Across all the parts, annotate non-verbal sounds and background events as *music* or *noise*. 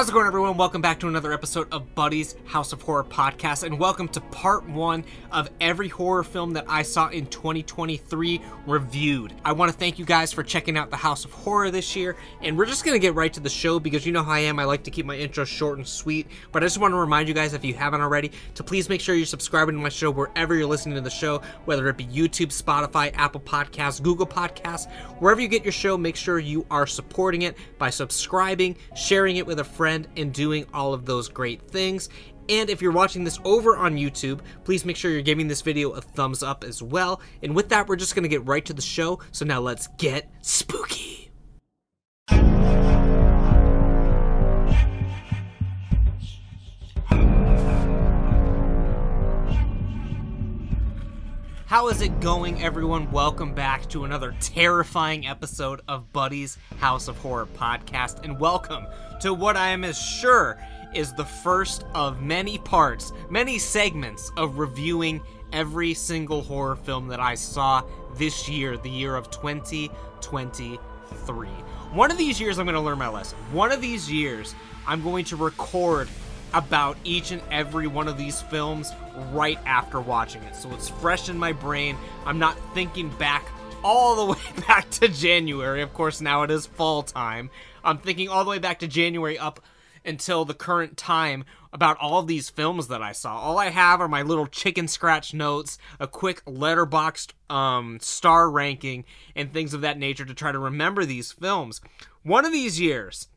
How's it going, everyone? Welcome back to another episode of Buddy's House of Horror podcast, and welcome to part one of every horror film that I saw in 2023 reviewed. I want to thank you guys for checking out the House of Horror this year, and we're just going to get right to the show because you know how I am. I like to keep my intro short and sweet, but I just want to remind you guys, if you haven't already, to please make sure you're subscribing to my show wherever you're listening to the show, whether it be YouTube, Spotify, Apple Podcasts, Google Podcasts, wherever you get your show, make sure you are supporting it by subscribing, sharing it with a friend, and doing all of those great things. And if you're watching this over on YouTube, please make sure you're giving this video a thumbs up as well. And with that, we're just going to get right to the show. So now let's get spooky. How is it going, everyone? Welcome back to another terrifying episode of Buddy's House of Horror podcast, and welcome to what I am as sure is the first of many parts, many segments of reviewing every single horror film that I saw this year, the year of 2023. One of these years, I'm going to learn my lesson. One of these years, I'm going to record about each and every one of these films right after watching it. So it's fresh in my brain. I'm not thinking back all the *laughs* way back to January. Of course, now it is fall time. I'm thinking all the way back to January up until the current time about all these films that I saw. All I have are my little chicken scratch notes, a quick Letterboxd um, star ranking, and things of that nature to try to remember these films. One of these years,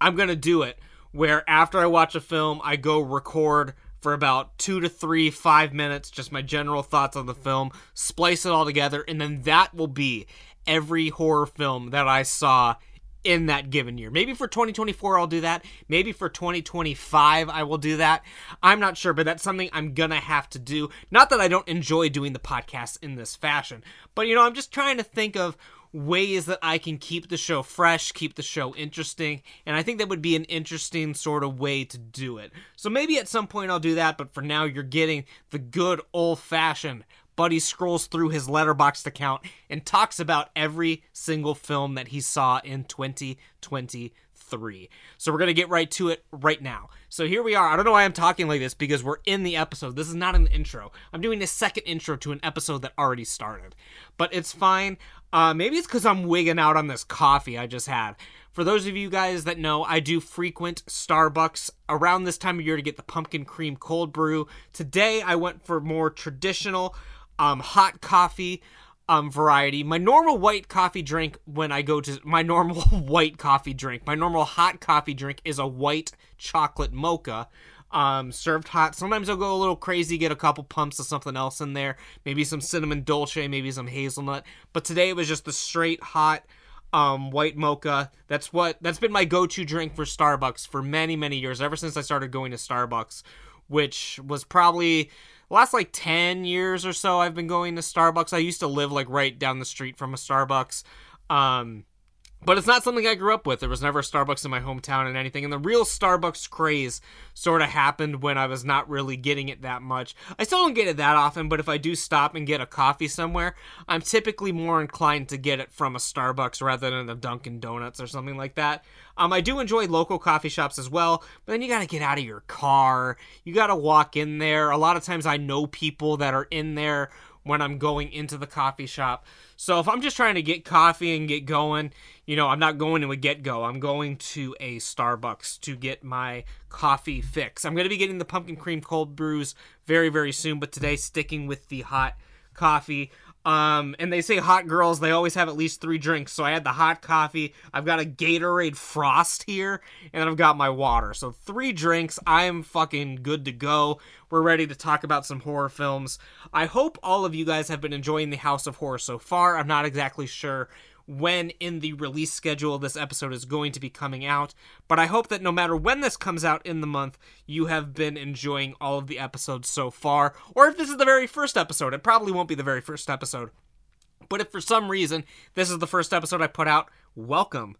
I'm going to do it where after I watch a film, I go record for about two to three, five minutes, just my general thoughts on the film, splice it all together, and then that will be every horror film that I saw in that given year. Maybe for 2024 I'll do that. Maybe for 2025 I will do that. I'm not sure, but that's something I'm going to have to do. Not that I don't enjoy doing the podcast in this fashion, but you know, I'm just trying to think of ways that I can keep the show fresh, keep the show interesting, and I think that would be an interesting sort of way to do it. So maybe at some point I'll do that, but for now you're getting the good old-fashioned Buddy scrolls through his Letterboxd account and talks about every single film that he saw in 2023. So we're going to get right to it right now. So here we are. I don't know why I'm talking like this because we're in the episode. This is not an intro. I'm doing a second intro to an episode that already started. But it's fine. Uh, maybe it's because I'm wigging out on this coffee I just had. For those of you guys that know, I do frequent Starbucks around this time of year to get the pumpkin cream cold brew. Today I went for more traditional um, hot coffee um, variety. My normal white coffee drink when I go to my normal *laughs* white coffee drink, my normal hot coffee drink is a white chocolate mocha. Um, served hot. Sometimes I'll go a little crazy, get a couple pumps of something else in there, maybe some cinnamon dolce, maybe some hazelnut. But today it was just the straight hot um, white mocha. That's what that's been my go-to drink for Starbucks for many many years. Ever since I started going to Starbucks, which was probably last like 10 years or so I've been going to Starbucks. I used to live like right down the street from a Starbucks. Um but it's not something I grew up with. There was never a Starbucks in my hometown and anything. And the real Starbucks craze sort of happened when I was not really getting it that much. I still don't get it that often, but if I do stop and get a coffee somewhere, I'm typically more inclined to get it from a Starbucks rather than a Dunkin' Donuts or something like that. Um, I do enjoy local coffee shops as well, but then you got to get out of your car. You got to walk in there. A lot of times I know people that are in there when I'm going into the coffee shop. So if I'm just trying to get coffee and get going, you know, I'm not going to a GetGo. I'm going to a Starbucks to get my coffee fix. I'm going to be getting the pumpkin cream cold brews very, very soon, but today sticking with the hot coffee. Um, and they say hot girls, they always have at least three drinks. So I had the hot coffee, I've got a Gatorade Frost here, and I've got my water. So three drinks. I am fucking good to go. We're ready to talk about some horror films. I hope all of you guys have been enjoying the House of Horror so far. I'm not exactly sure when in the release schedule this episode is going to be coming out. But I hope that no matter when this comes out in the month, you have been enjoying all of the episodes so far. Or if this is the very first episode, it probably won't be the very first episode. But if for some reason this is the first episode I put out, welcome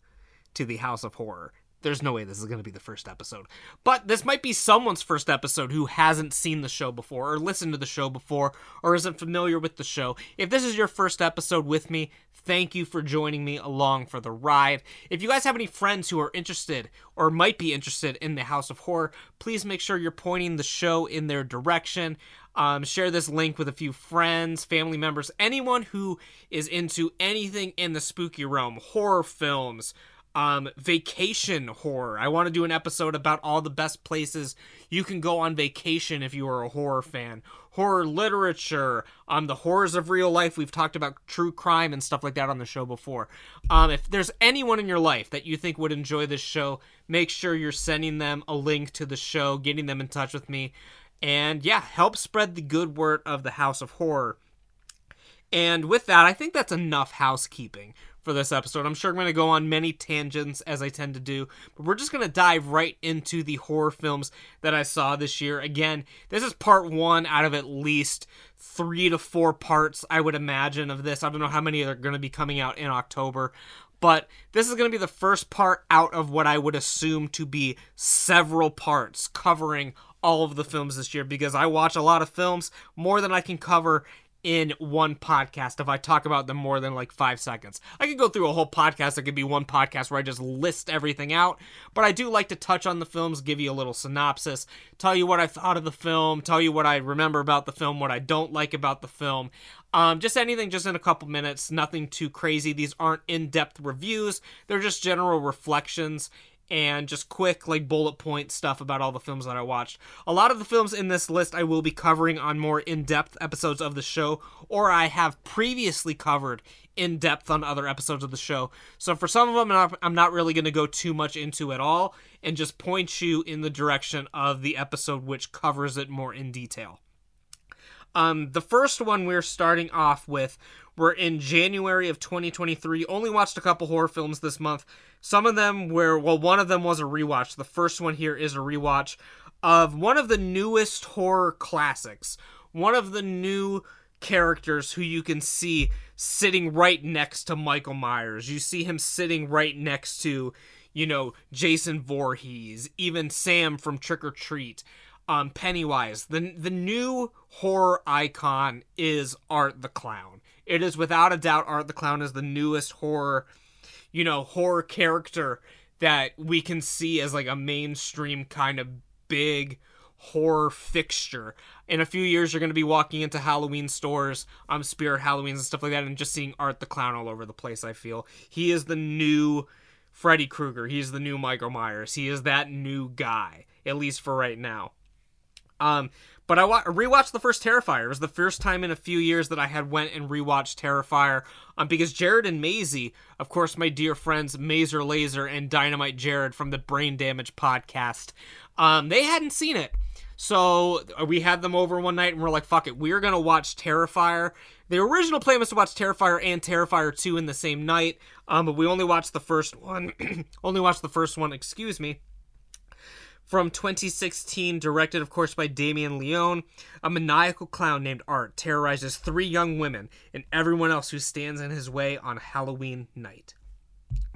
to the House of Horror there's no way this is going to be the first episode. But this might be someone's first episode who hasn't seen the show before or listened to the show before or isn't familiar with the show. If this is your first episode with me, thank you for joining me along for the ride. If you guys have any friends who are interested or might be interested in the House of Horror, please make sure you're pointing the show in their direction. Um, share this link with a few friends, family members, anyone who is into anything in the spooky realm, horror films, um, vacation horror. I want to do an episode about all the best places you can go on vacation if you are a horror fan. Horror literature, um, the horrors of real life. We've talked about true crime and stuff like that on the show before. Um, if there's anyone in your life that you think would enjoy this show, make sure you're sending them a link to the show, getting them in touch with me, and yeah, help spread the good word of the House of Horror. And with that, I think that's enough housekeeping for this episode. I'm sure I'm going to go on many tangents as I tend to do, but we're just going to dive right into the horror films that I saw this year. Again, this is part one out of at least three to four parts, I would imagine, of this. I don't know how many are going to be coming out in October. But this is going to be the first part out of what I would assume to be several parts covering all of the films this year because I watch a lot of films more than I can cover in one podcast if I talk about them more than like five seconds. I could go through a whole podcast. It could be one podcast where I just list everything out. But I do like to touch on the films, give you a little synopsis, tell you what I thought of the film, tell you what I remember about the film, what I don't like about the film. Um, just anything, just in a couple minutes. Nothing too crazy. These aren't in depth reviews, they're just general reflections and just quick like bullet point stuff about all the films that I watched. A lot of the films in this list I will be covering on more in-depth episodes of the show or I have previously covered in depth on other episodes of the show. So for some of them I'm not, really going to go too much into at all and just point you in the direction of the episode which covers it more in detail. Um, the first one we're starting off with, we're in January of 2023. Only watched a couple horror films this month. Some of them were, well, one of them was a rewatch. The first one here is a rewatch of one of the newest horror classics. One of the new characters who you can see sitting right next to Michael Myers. You see him sitting right next to, you know, Jason Voorhees, even Sam from Trick 'r Treat, um, Pennywise. The the new horror icon is Art the Clown. It is without a doubt Art the Clown is the newest horror you know, horror character that we can see as like a mainstream kind of big horror fixture. In a few years, you're going to be walking into Halloween stores, um, Spirit Halloweens and stuff like that, and just seeing Art the Clown all over the place. I feel he is the new Freddy Krueger. He's the new Michael Myers. He is that new guy, at least for right now. Um, but I wa- rewatched the first Terrifier. It was the first time in a few years that I had went and rewatched Terrifier. Um, because Jared and Maisie, of course, my dear friends Mazer Laser and Dynamite Jared from the Brain Damage podcast, um, they hadn't seen it. So uh, we had them over one night and we're like, fuck it, we're gonna watch Terrifier. The original plan was to watch Terrifier and Terrifier 2 in the same night, um, but we only watched the first one. *clears throat* only watched the first one, excuse me from 2016, directed, of course, by Damien Leone. A maniacal clown named Art terrorizes three young women and everyone else who stands in his way on Halloween night.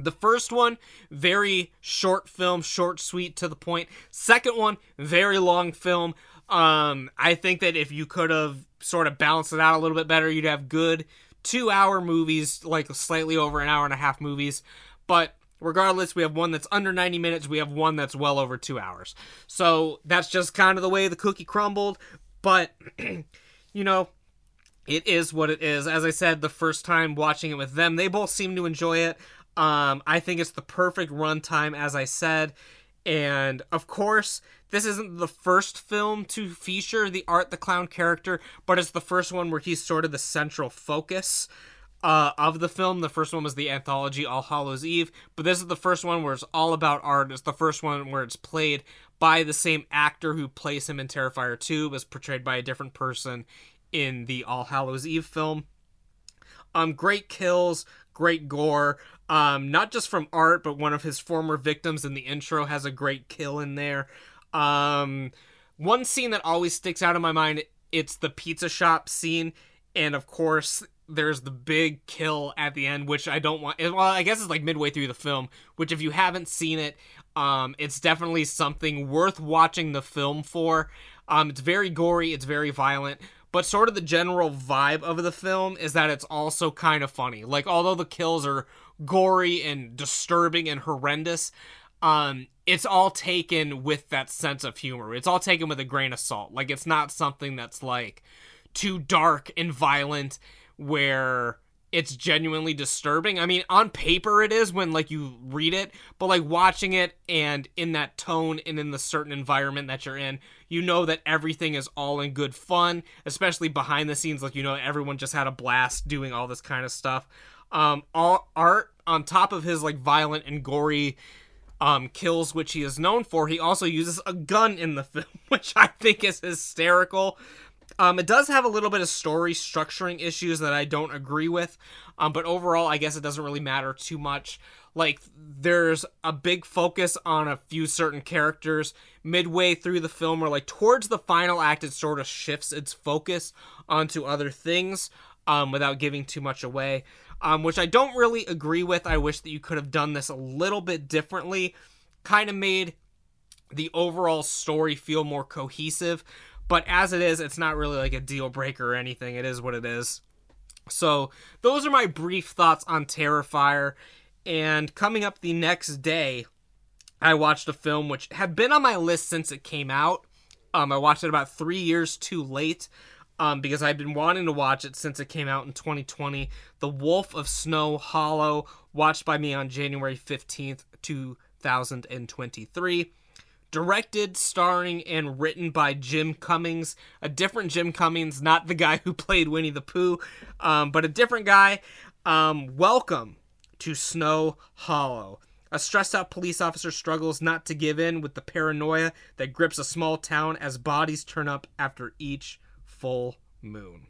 The first one, very short film, short, sweet, to the point. Second one, very long film. Um, I think that if you could have sort of balanced it out a little bit better, you'd have good two hour movies, like slightly over an hour and a half movies. But regardless we have one that's under 90 minutes we have one that's well over two hours. So that's just kind of the way the cookie crumbled but *clears throat* you know it is what it is. As i said the first time watching it with them they both seem to enjoy it. Um, i think it's the perfect runtime as i said. And of course this isn't the first film to feature the art the clown character but it's the first one where he's sort of the central focus uh, of the film. The first one was the anthology All Hallows Eve, but this is the first one where it's all about art. It's the first one where it's played by the same actor who plays him in Terrifier 2, was portrayed by a different person in the All Hallows Eve film. Um, great kills, great gore. Um, not just from art, but one of his former victims in the intro has a great kill in there. Um, one scene that always sticks out in my mind, it's the pizza shop scene and of course there's the big kill at the end, which I don't want. Well, I guess it's like midway through the film, which if you haven't seen it, um, it's definitely something worth watching the film for. Um, it's very gory, it's very violent, but sort of the general vibe of the film is that it's also kind of funny. Like, although the kills are gory and disturbing and horrendous, um, it's all taken with that sense of humor. It's all taken with a grain of salt. Like, it's not something that's like too dark and violent where it's genuinely disturbing. I mean, on paper it is when like you read it, but like watching it and in that tone and in the certain environment that you're in, you know that everything is all in good fun, especially behind the scenes like you know everyone just had a blast doing all this kind of stuff. Um all art on top of his like violent and gory um kills which he is known for, he also uses a gun in the *laughs* film, which I think is hysterical. Um, it does have a little bit of story structuring issues that I don't agree with, um, but overall, I guess it doesn't really matter too much. Like, there's a big focus on a few certain characters midway through the film, or like towards the final act, it sort of shifts its focus onto other things um, without giving too much away, um, which I don't really agree with. I wish that you could have done this a little bit differently, kind of made the overall story feel more cohesive but as it is, it's not really like a deal breaker or anything. It is what it is. So, those are my brief thoughts on Terrifier. And coming up the next day, I watched a film which had been on my list since it came out. Um, I watched it about three years too late um, because I've been wanting to watch it since it came out in 2020. The Wolf of Snow Hollow, watched by me on January 15th, 2023 directed, starring, and written by Jim Cummings, a different Jim Cummings, not the guy who played Winnie the Pooh, um, but a different guy. Um, welcome to Snow Hollow. A stressed out police officer struggles not to give in with the paranoia that grips a small town as bodies turn up after each full moon.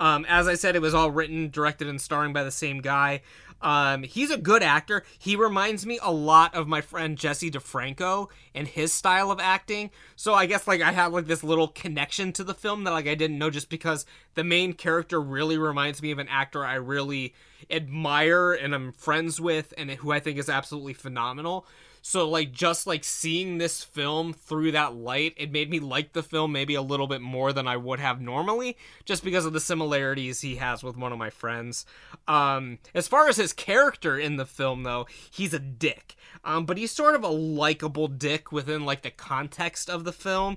Um, as I said, it was all written, directed, and starring by the same guy. Um, he's a good actor. He reminds me a lot of my friend Jesse DeFranco and his style of acting. So I guess like I have like this little connection to the film that like I didn't know just because the main character really reminds me of an actor I really admire and I'm friends with and who I think is absolutely phenomenal. So like just like seeing this film through that light, it made me like the film maybe a little bit more than I would have normally, just because of the similarities he has with one of my friends. Um, as far as his character in the film, though, he's a dick. Um, but he's sort of a likable dick within like the context of the film.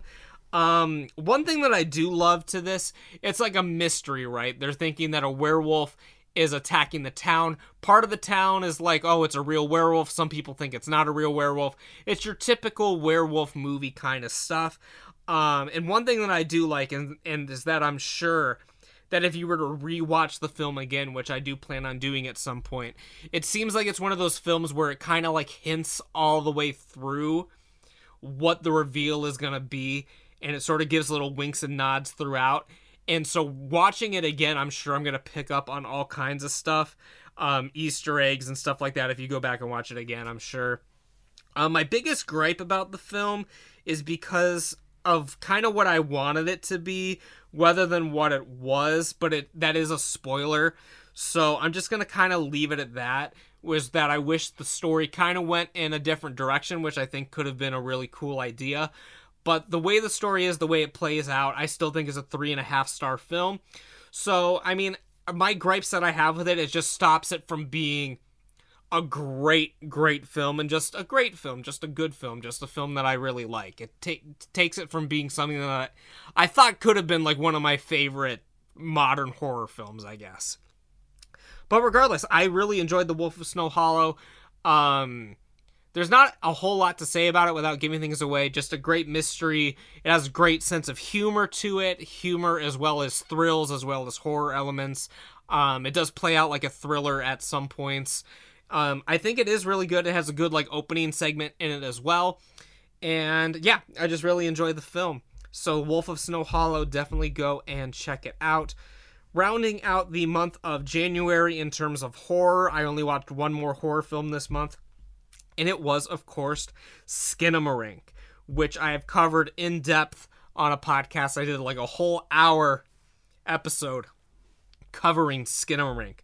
Um, one thing that I do love to this, it's like a mystery, right? They're thinking that a werewolf is attacking the town. Part of the town is like, oh, it's a real werewolf. Some people think it's not a real werewolf. It's your typical werewolf movie kind of stuff. Um, and one thing that I do like, and, and is that I'm sure that if you were to rewatch the film again, which I do plan on doing at some point, it seems like it's one of those films where it kind of like hints all the way through what the reveal is going to be, and it sort of gives little winks and nods throughout and so watching it again, I'm sure I'm going to pick up on all kinds of stuff, um, Easter eggs and stuff like that. If you go back and watch it again, I'm sure. Um, my biggest gripe about the film is because of kind of what I wanted it to be, rather than what it was. But it that is a spoiler, so I'm just gonna kind of leave it at that. Was that I wish the story kind of went in a different direction, which I think could have been a really cool idea. But the way the story is, the way it plays out, I still think is a three and a half star film. So, I mean, my gripes that I have with it, it just stops it from being a great, great film and just a great film, just a good film, just a film that I really like. It ta- takes it from being something that I thought could have been like one of my favorite modern horror films, I guess. But regardless, I really enjoyed The Wolf of Snow Hollow. Um, there's not a whole lot to say about it without giving things away. Just a great mystery. It has a great sense of humor to it, humor as well as thrills, as well as horror elements. Um, it does play out like a thriller at some points. Um, I think it is really good. It has a good like opening segment in it as well. And yeah, I just really enjoyed the film. So Wolf of Snow Hollow, definitely go and check it out. Rounding out the month of January in terms of horror, I only watched one more horror film this month and it was, of course, Skinamarink, which I have covered in depth on a podcast. I did like a whole hour episode covering Skinamarink.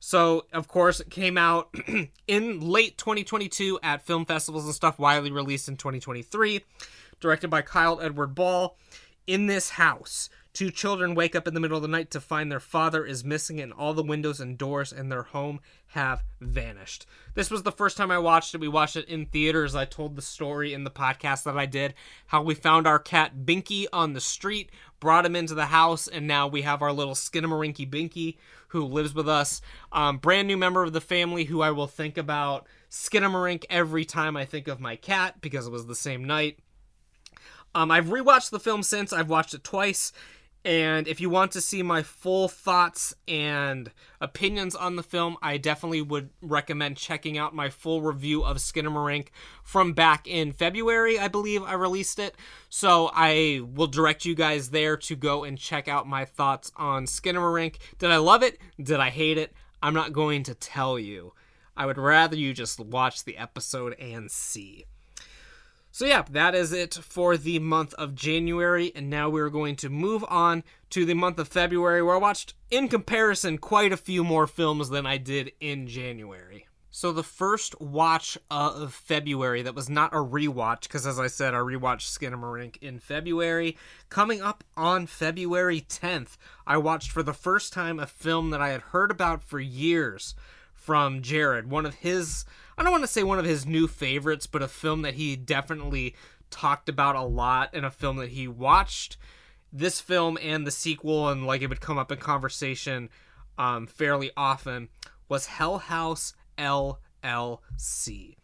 So, of course, it came out *clears throat* in late 2022 at film festivals and stuff, widely released in 2023. Directed by Kyle Edward Ball. In this house, two children wake up in the middle of the night to find their father is missing and all the windows and doors in their home have vanished. This was the first time I watched it. We watched it in theaters. I told the story in the podcast that I did how we found our cat Binky on the street, brought him into the house, and now we have our little Skinamarinky Binky who lives with us. Um, brand new member of the family who I will think about Skinamarink every time I think of my cat because it was the same night. Um, I've rewatched the film since. I've watched it twice. And if you want to see my full thoughts and opinions on the film, I definitely would recommend checking out my full review of Skinamarink from back in February, I believe I released it. So I will direct you guys there to go and check out my thoughts on Skinamarink. Did I love it? Did I hate it? I'm not going to tell you. I would rather you just watch the episode and see. So, yeah, that is it for the month of January. And now we're going to move on to the month of February, where I watched, in comparison, quite a few more films than I did in January. So, the first watch of February that was not a rewatch, because as I said, I rewatched Skinamarink in February. Coming up on February 10th, I watched for the first time a film that I had heard about for years from Jared, one of his I don't want to say one of his new favorites, but a film that he definitely talked about a lot and a film that he watched this film and the sequel and like it would come up in conversation um, fairly often was Hell House LLC,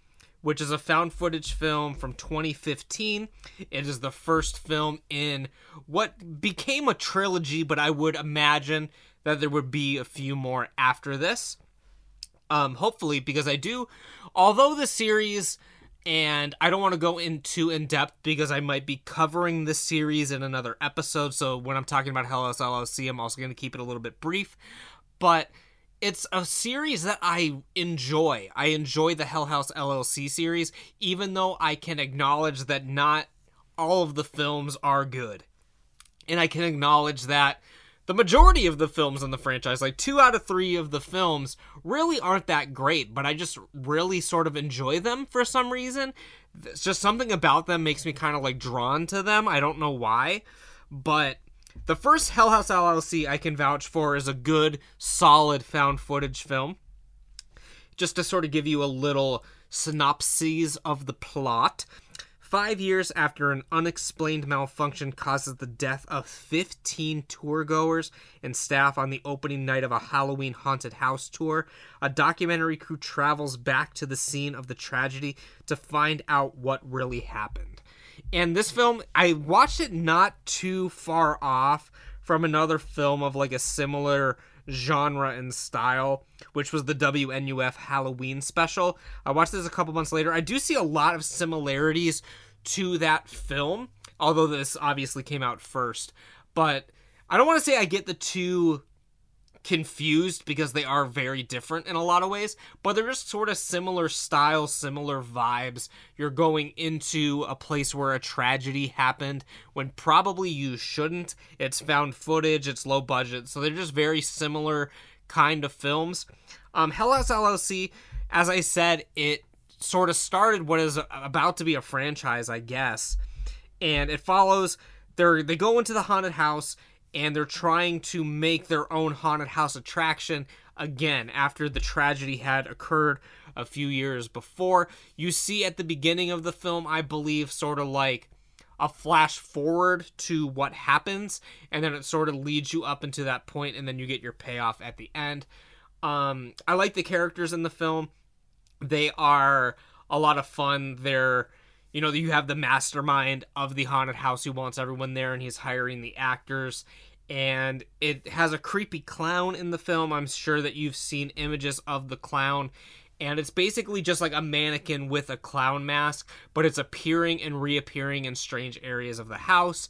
which is a found footage film from 2015. It is the first film in what became a trilogy, but I would imagine that there would be a few more after this. Um, hopefully, because I do, although the series, and I don't want to go into in depth because I might be covering this series in another episode. So when I'm talking about Hell House LLC, I'm also going to keep it a little bit brief. But it's a series that I enjoy. I enjoy the Hell House LLC series, even though I can acknowledge that not all of the films are good. And I can acknowledge that the majority of the films in the franchise, like two out of three of the films, really aren't that great, but I just really sort of enjoy them for some reason. It's just something about them makes me kind of like drawn to them. I don't know why, but the first Hell House LLC I can vouch for is a good, solid found footage film. Just to sort of give you a little synopsis of the plot. Five years after an unexplained malfunction causes the death of 15 tourgoers and staff on the opening night of a Halloween haunted house tour, a documentary crew travels back to the scene of the tragedy to find out what really happened. And this film, I watched it not too far off from another film of like a similar genre and style, which was the WNUF Halloween special. I watched this a couple months later. I do see a lot of similarities to that film, although this obviously came out first. But I don't want to say I get the two confused because they are very different in a lot of ways, but they're just sort of similar style, similar vibes. You're going into a place where a tragedy happened when probably you shouldn't. It's found footage, it's low budget, so they're just very similar kind of films. Um, Hell House LLC, as I said, it sort of started what is about to be a franchise, I guess. And it follows they they go into the haunted house and they're trying to make their own haunted house attraction again after the tragedy had occurred a few years before. You see at the beginning of the film, I believe, sort of like a flash forward to what happens, and then it sort of leads you up into that point, and then you get your payoff at the end. Um, I like the characters in the film. They are a lot of fun. They're, you know, you have the mastermind of the haunted house who wants everyone there and he's hiring the actors. And it has a creepy clown in the film. I'm sure that you've seen images of the clown. And it's basically just like a mannequin with a clown mask, but it's appearing and reappearing in strange areas of the house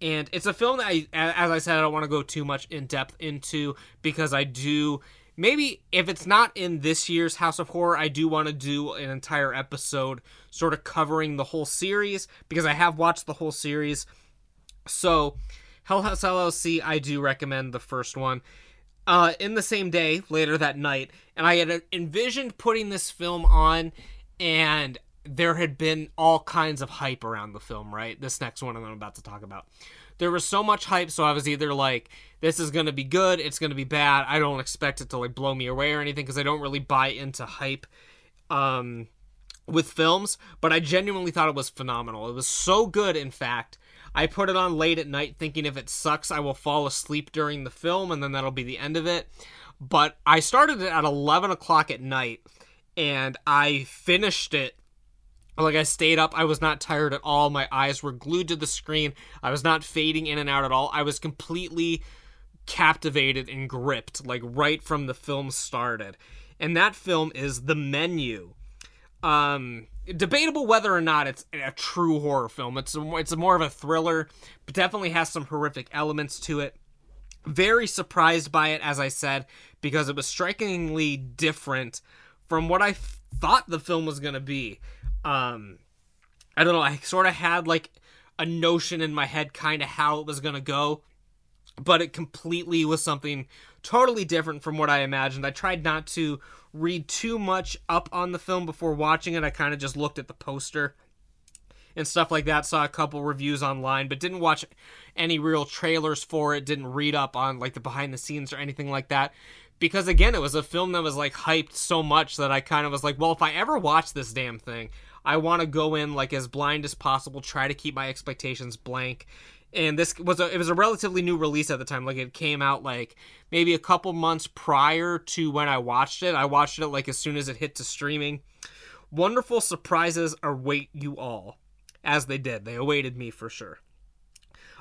and it's a film that I, as I said, I don't want to go too much in depth into because I do maybe if it's not in this year's House of Horror, I do want to do an entire episode sort of covering the whole series because I have watched the whole series. So, Hell House LLC, I do recommend the first one. uh, in the same day later that night, and I had envisioned putting this film on, and there had been all kinds of hype around the film. Right, this next one I'm about to talk about. There was so much hype, so I was either like, "This is gonna be good," "It's gonna be bad." I don't expect it to like blow me away or anything because I don't really buy into hype. Um, with films, but I genuinely thought it was phenomenal. It was so good, in fact. I put it on late at night thinking if it sucks, I will fall asleep during the film and then that'll be the end of it. But I started it at 11 o'clock at night and I finished it. Like I stayed up, I was not tired at all. My eyes were glued to the screen. I was not fading in and out at all. I was completely captivated and gripped, like right from the film started. And that film is The Menu um, debatable whether or not it's a true horror film. It's a, it's a more of a thriller, but definitely has some horrific elements to it. Very surprised by it, as I said, because it was strikingly different from what I thought the film was gonna be. Um, I don't know. I sort of had like a notion in my head, kind of how it was gonna go, but it completely was something totally different from what I imagined. I tried not to read too much up on the film before watching it. I kind of just looked at the poster and stuff like that. Saw a couple reviews online, but didn't watch any real trailers for it. Didn't read up on like the behind the scenes or anything like that. Because again, it was a film that was like hyped so much that I kind of was like, well, if I ever watch this damn thing, I want to go in like as blind as possible, try to keep my expectations blank, and this was a it was a relatively new release at the time like it came out like maybe a couple months prior to when i watched it. I watched it like as soon as it hit to streaming. Wonderful surprises await you all as they did. They awaited me for sure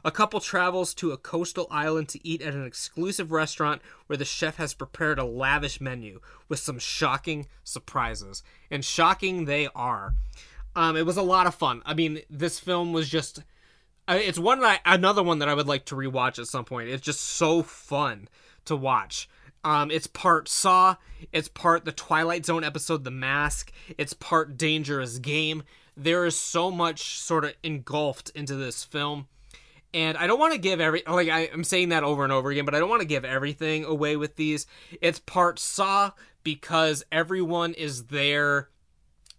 a couple travels to a coastal island to eat at an exclusive restaurant where the chef has prepared a lavish menu with some shocking surprises and shocking they are um, it was a lot of fun i mean this film was just it's one that I, another one that I would like to rewatch at some point. It's just so fun to watch. Um, it's part Saw, it's part the Twilight Zone episode The Mask, it's part Dangerous Game. There is so much sort of engulfed into this film. And I don't want to give every like I, I'm saying that over and over again, but I don't want to give everything away with these. It's part Saw because everyone is there.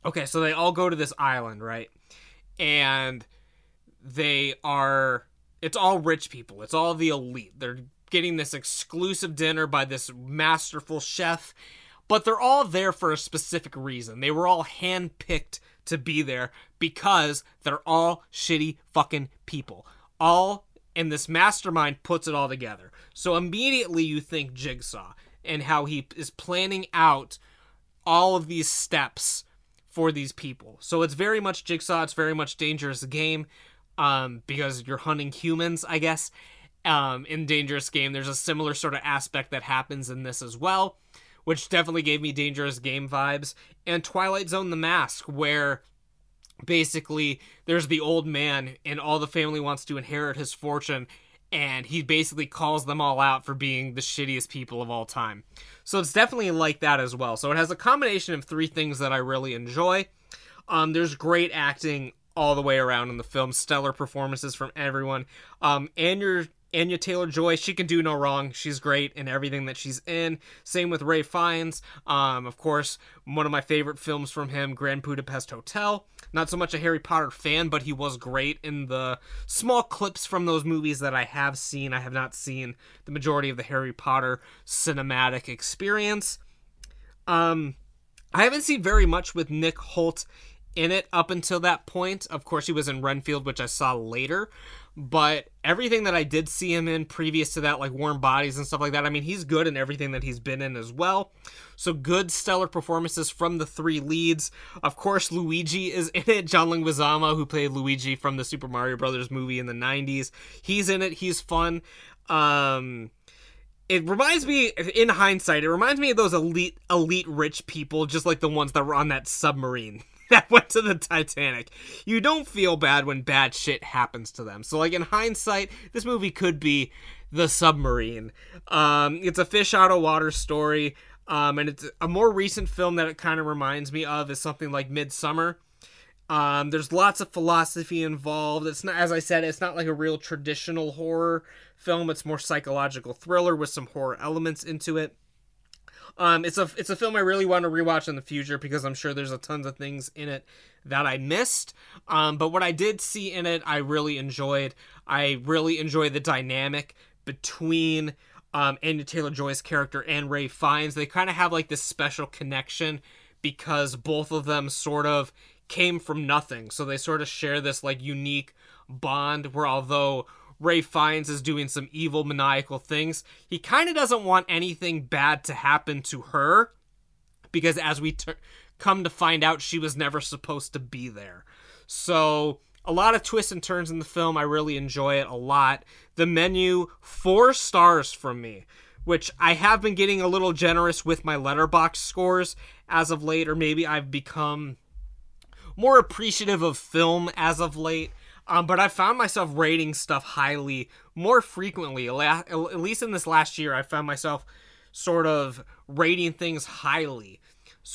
Okay, so they all go to this island, right? And they are it's all rich people. It's all the elite. They're getting this exclusive dinner by this masterful chef, but they're all there for a specific reason. They were all handpicked to be there because they're all shitty fucking people. All and this mastermind puts it all together. So immediately you think Jigsaw and how he is planning out all of these steps for these people. So it's very much Jigsaw, it's very much Dangerous Game um, because you're hunting humans, I guess. Um, in Dangerous Game, there's a similar sort of aspect that happens in this as well, which definitely gave me Dangerous Game vibes. And Twilight Zone The Mask, where basically there's the old man and all the family wants to inherit his fortune and he basically calls them all out for being the shittiest people of all time. So it's definitely like that as well. So it has a combination of three things that I really enjoy. Um, there's great acting all the way around in the film. Stellar performances from everyone. Um, Anya, Anya Taylor Joy, she can do no wrong. She's great in everything that she's in. Same with Ray Fiennes. Um, of course, one of my favorite films from him, Grand Budapest Hotel. Not so much a Harry Potter fan, but he was great in the small clips from those movies that I have seen. I have not seen the majority of the Harry Potter cinematic experience. Um, I haven't seen very much with Nick Hoult in it up until that point. Of course, he was in Renfield, which I saw later. But everything that I did see him in previous to that, like Warm Bodies and stuff like that, I mean, he's good in everything that he's been in as well. So good, stellar performances from the three leads. Of course, Luigi is in it. John Leguizamo, who played Luigi from the Super Mario Brothers movie in the '90s, he's in it. He's fun. Um, it reminds me in hindsight it reminds me of those elite elite rich people just like the ones that were on that submarine *laughs* *laughs* that went to the Titanic. You don't feel bad when bad shit happens to them. So, like in hindsight, this movie could be the submarine. Um, it's a fish out of water story, um, and it's a more recent film that it kind of reminds me of is something like Midsommar. Um, there's lots of philosophy involved. It's not, as I said, it's not like a real traditional horror film. It's more psychological thriller with some horror elements into it. Um, it's a it's a film I really want to rewatch in the future because I'm sure there's a tons of things in it that I missed. Um, but what I did see in it, I really enjoyed. I really enjoyed the dynamic between um, Anya Taylor Joy's character and Ray Fiennes. They kind of have like this special connection because both of them sort of came from nothing. So they sort of share this like unique bond where although Ralph Fiennes is doing some evil maniacal things, he kind of doesn't want anything bad to happen to her because as we ter- come to find out she was never supposed to be there. So a lot of twists and turns in the film. I really enjoy it a lot. The menu, four stars from me, which I have been getting a little generous with my letterbox scores as of late, or maybe I've become more appreciative of film as of late. Um, but I found myself rating stuff highly more frequently. At least in this last year, I found myself sort of rating things highly,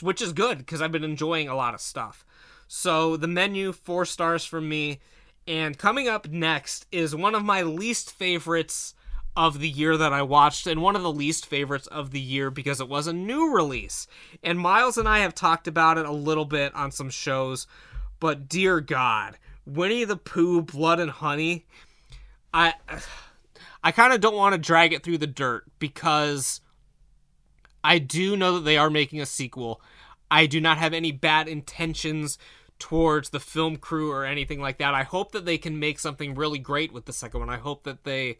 which is good because I've been enjoying a lot of stuff. So the menu, four stars from me. And coming up next is one of my least favorites of the year that I watched, and one of the least favorites of the year because it was a new release. And Miles and I have talked about it a little bit on some shows, but dear God, Winnie the Pooh, Blood and Honey, I I kind of don't want to drag it through the dirt because I do know that they are making a sequel. I do not have any bad intentions towards the film crew or anything like that. I hope that they can make something really great with the second one. I hope that they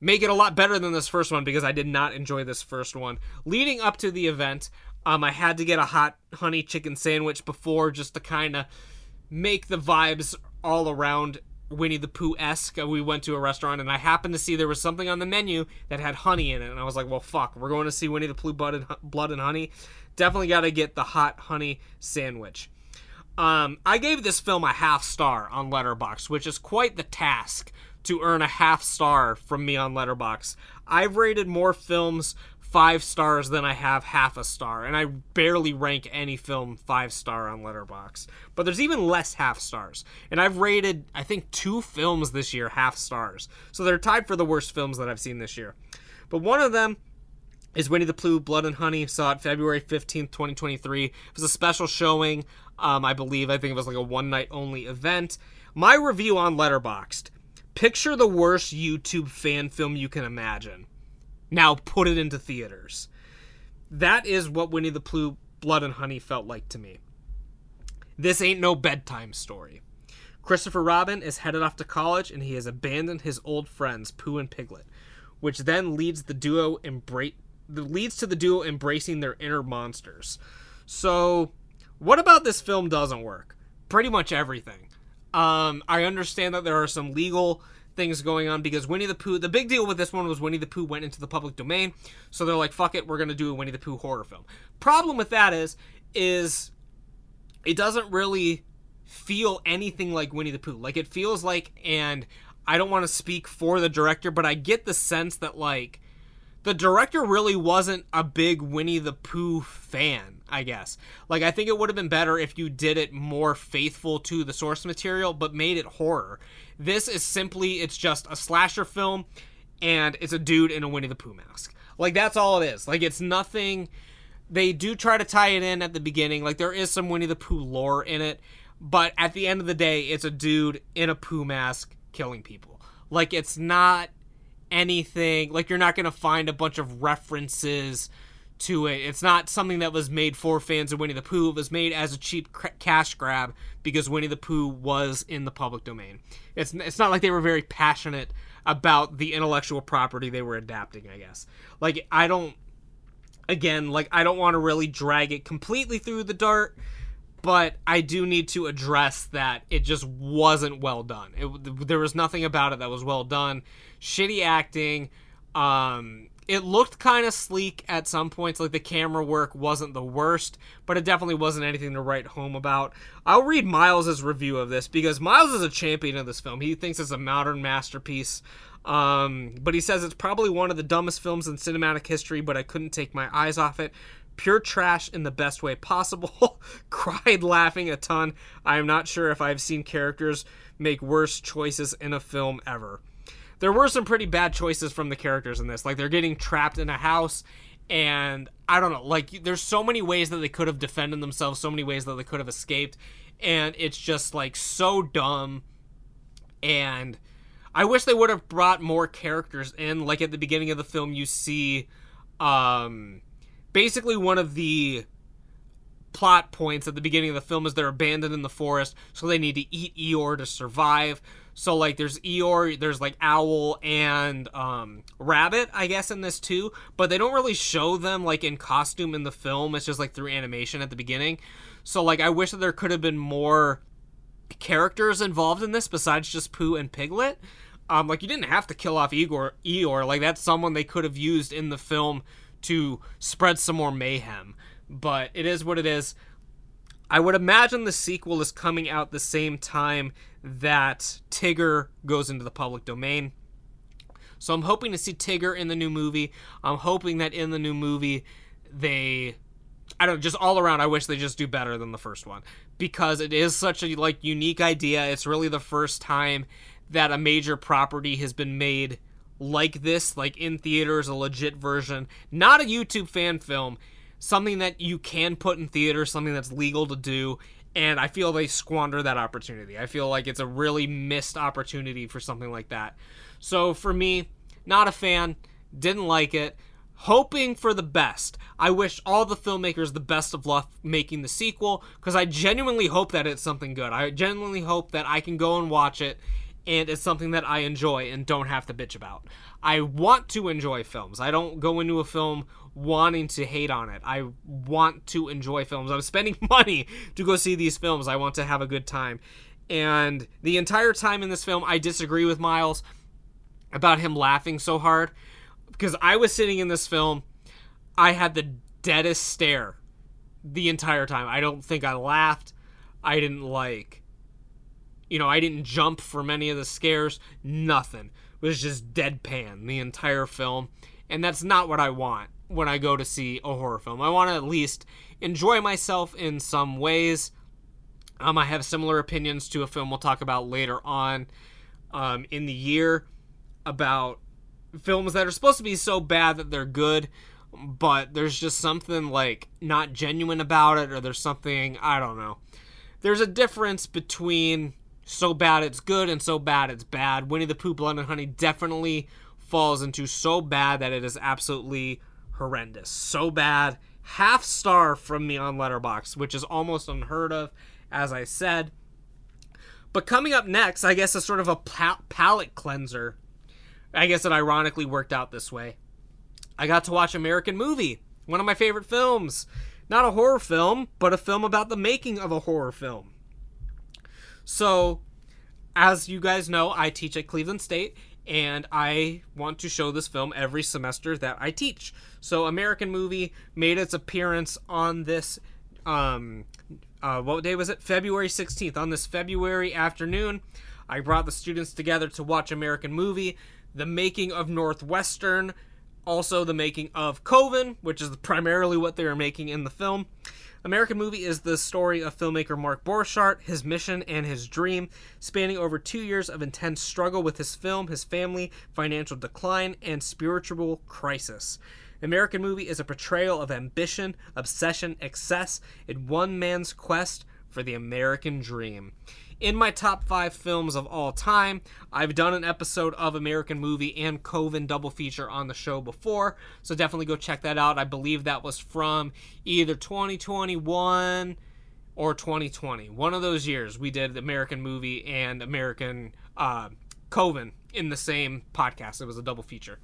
make it a lot better than this first one because I did not enjoy this first one. Leading up to the event, um, I had to get a hot honey chicken sandwich before just to kind of make the vibes all around Winnie the Pooh esque. We went to a restaurant and I happened to see there was something on the menu that had honey in it, and I was like, "Well, fuck, we're going to see Winnie the Pooh Blood and, Blood and Honey. Definitely got to get the hot honey sandwich." Um, I gave this film a half star on Letterboxd, which is quite the task to earn a half star from me on Letterboxd. I've rated more films five stars than I have half a star, and I barely rank any film five star on Letterbox. But there's even less half stars, and I've rated I think two films this year half stars, so they're tied for the worst films that I've seen this year. But one of them is Winnie the Pooh, Blood and Honey. Saw it February 15th, 2023. It was a special showing, um, I believe. I think it was like a one night only event. My review on Letterboxd Picture the worst YouTube fan film you can imagine. Now put it into theaters. That is what Winnie the Pooh Blood and Honey felt like to me. This ain't no bedtime story. Christopher Robin is headed off to college and he has abandoned his old friends Pooh and Piglet, which then leads the duo embrace leads to the duo embracing their inner monsters. So, what about this film doesn't work? Pretty much everything. Um, I understand that there are some legal things going on because Winnie the Pooh. The big deal with this one was Winnie the Pooh went into the public domain, so they're like, "Fuck it, we're gonna do a Winnie the Pooh horror film." Problem with that is, is it doesn't really feel anything like Winnie the Pooh. Like it feels like, and I don't want to speak for the director, but I get the sense that like the director really wasn't a big Winnie the Pooh fan, I guess. Like, I think it would have been better if you did it more faithful to the source material, but made it horror. This is simply, it's just a slasher film, and it's a dude in a Winnie the Pooh mask. Like, that's all it is. Like, it's nothing. They do try to tie it in at the beginning. Like, there is some Winnie the Pooh lore in it, but at the end of the day, it's a dude in a Pooh mask killing people. Like, it's not anything like you're not going to find a bunch of references to it. It's not something that was made for fans of Winnie the Pooh. It was made as a cheap cash grab because Winnie the Pooh was in the public domain. It's it's not like they were very passionate about the intellectual property they were adapting, I guess. Like I don't again, like I don't want to really drag it completely through the dirt, but I do need to address that it just wasn't well done. It, there was nothing about it that was well done shitty acting. Um, it looked kind of sleek at some points, like the camera work wasn't the worst, but it definitely wasn't anything to write home about. I'll read Miles's review of this because Miles is a champion of this film. He thinks it's a modern masterpiece. Um, but he says it's probably one of the dumbest films in cinematic history, but I couldn't take my eyes off it. Pure trash in the best way possible. *laughs* Cried laughing a ton. I am not sure if I've seen characters make worse choices in a film ever. There were some pretty bad choices from the characters in this. Like they're getting trapped in a house and I don't know, like there's so many ways that they could have defended themselves, so many ways that they could have escaped, and it's just like so dumb. And I wish they would have brought more characters in. Like at the beginning of the film, you see, um, basically one of the plot points at the beginning of the film is they're abandoned in the forest, so they need to eat Eeyore to survive. So like there's Eeyore, there's like Owl and um, Rabbit, I guess, in this too, but they don't really show them like in costume in the film. It's just like through animation at the beginning. So like I wish that there could have been more characters involved in this besides just Pooh and Piglet. Um, like you didn't have to kill off Igor Eeyore. Like that's someone they could have used in the film to spread some more mayhem. But it is what it is. I would imagine the sequel is coming out the same time that Tigger goes into the public domain. So I'm hoping to see Tigger in the new movie. I'm hoping that in the new movie they I don't just all around I wish they just do better than the first one because it is such a like unique idea. It's really the first time that a major property has been made like this, like in theaters, a legit version, not a YouTube fan film, something that you can put in theaters, something that's legal to do. And I feel they squander that opportunity. I feel like it's a really missed opportunity for something like that. So for me, not a fan, didn't like it hoping for the best. I wish all the filmmakers the best of luck making the sequel because I genuinely hope that it's something good. I genuinely hope that I can go and watch it and it's something that I enjoy and don't have to bitch about. I want to enjoy films. I don't go into a film wanting to hate on it. I want to enjoy films. I'm spending *laughs* money to go see these films. I want to have a good time. And the entire time in this film, I disagree with Miles about him laughing so hard because I was sitting in this film, I had the deadest stare the entire time. I don't think I laughed. I didn't like you know, I didn't jump for many of the scares, nothing. It was just deadpan the entire film, and that's not what I want when I go to see a horror film. I want to at least enjoy myself in some ways. Um, I have similar opinions to a film we'll talk about later on um, in the year about films that are supposed to be so bad that they're good, but there's just something like not genuine about it, or there's something, I don't know. There's a difference between so bad it's good and so bad it's bad. Winnie the Pooh Blood and Honey definitely falls into so bad that it is absolutely horrendous. So bad. Half star from me on Letterboxd, which is almost unheard of, as I said. But coming up next, I guess, is sort of a pal- palate cleanser. I guess it ironically worked out this way. I got to watch American Movie, one of my favorite films. Not a horror film, but a film about the making of a horror film. So, as you guys know, I teach at Cleveland State, and I want to show this film every semester that I teach. So, American Movie made its appearance on this. Um, uh, what day was it? February 16th. On this February afternoon, I brought the students together to watch American Movie, the making of Northwestern, also the making of Coven, which is primarily what they are making in the film. American Movie is the story of filmmaker Mark Borchardt, his mission, and his dream, spanning over two years of intense struggle with his film, his family, financial decline, and spiritual crisis. American Movie is a portrayal of ambition, obsession, excess in one man's quest for the American dream in my top five films of all time. I've done an episode of American Movie and Coven double feature on the show before, so definitely go check that out. I believe that was from either 2021 or 2020. One of those years we did American Movie and American uh, Coven in the same podcast. It was a double feature.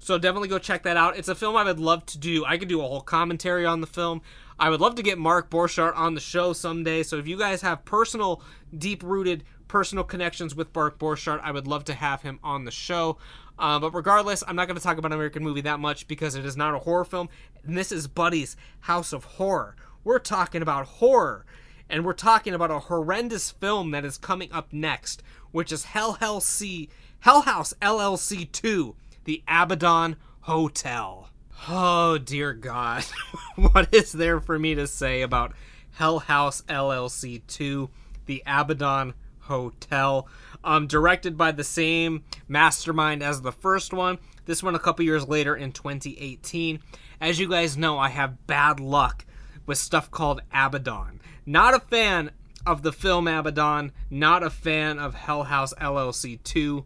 So definitely go check that out. It's a film I would love to do. I could do a whole commentary on the film. I would love to get Mark Borchardt on the show someday. So if you guys have personal, deep rooted personal connections with Mark Borchardt, I would love to have him on the show. Uh, but regardless, I'm not going to talk about American Movie that much because it is not a horror film. And this is Buddy's House of Horror. We're talking about horror. And we're talking about a horrendous film that is coming up next, which is Hell Hell C Hell House LLC 2, The Abaddon Hotel. Oh dear God, *laughs* what is there for me to say about Hell House LLC 2, The Abaddon Hotel? Um, directed by the same mastermind as the first one. This one a couple years later in 2018. As you guys know, I have bad luck with stuff called Abaddon. Not a fan of the film Abaddon, not a fan of Hell House LLC 2,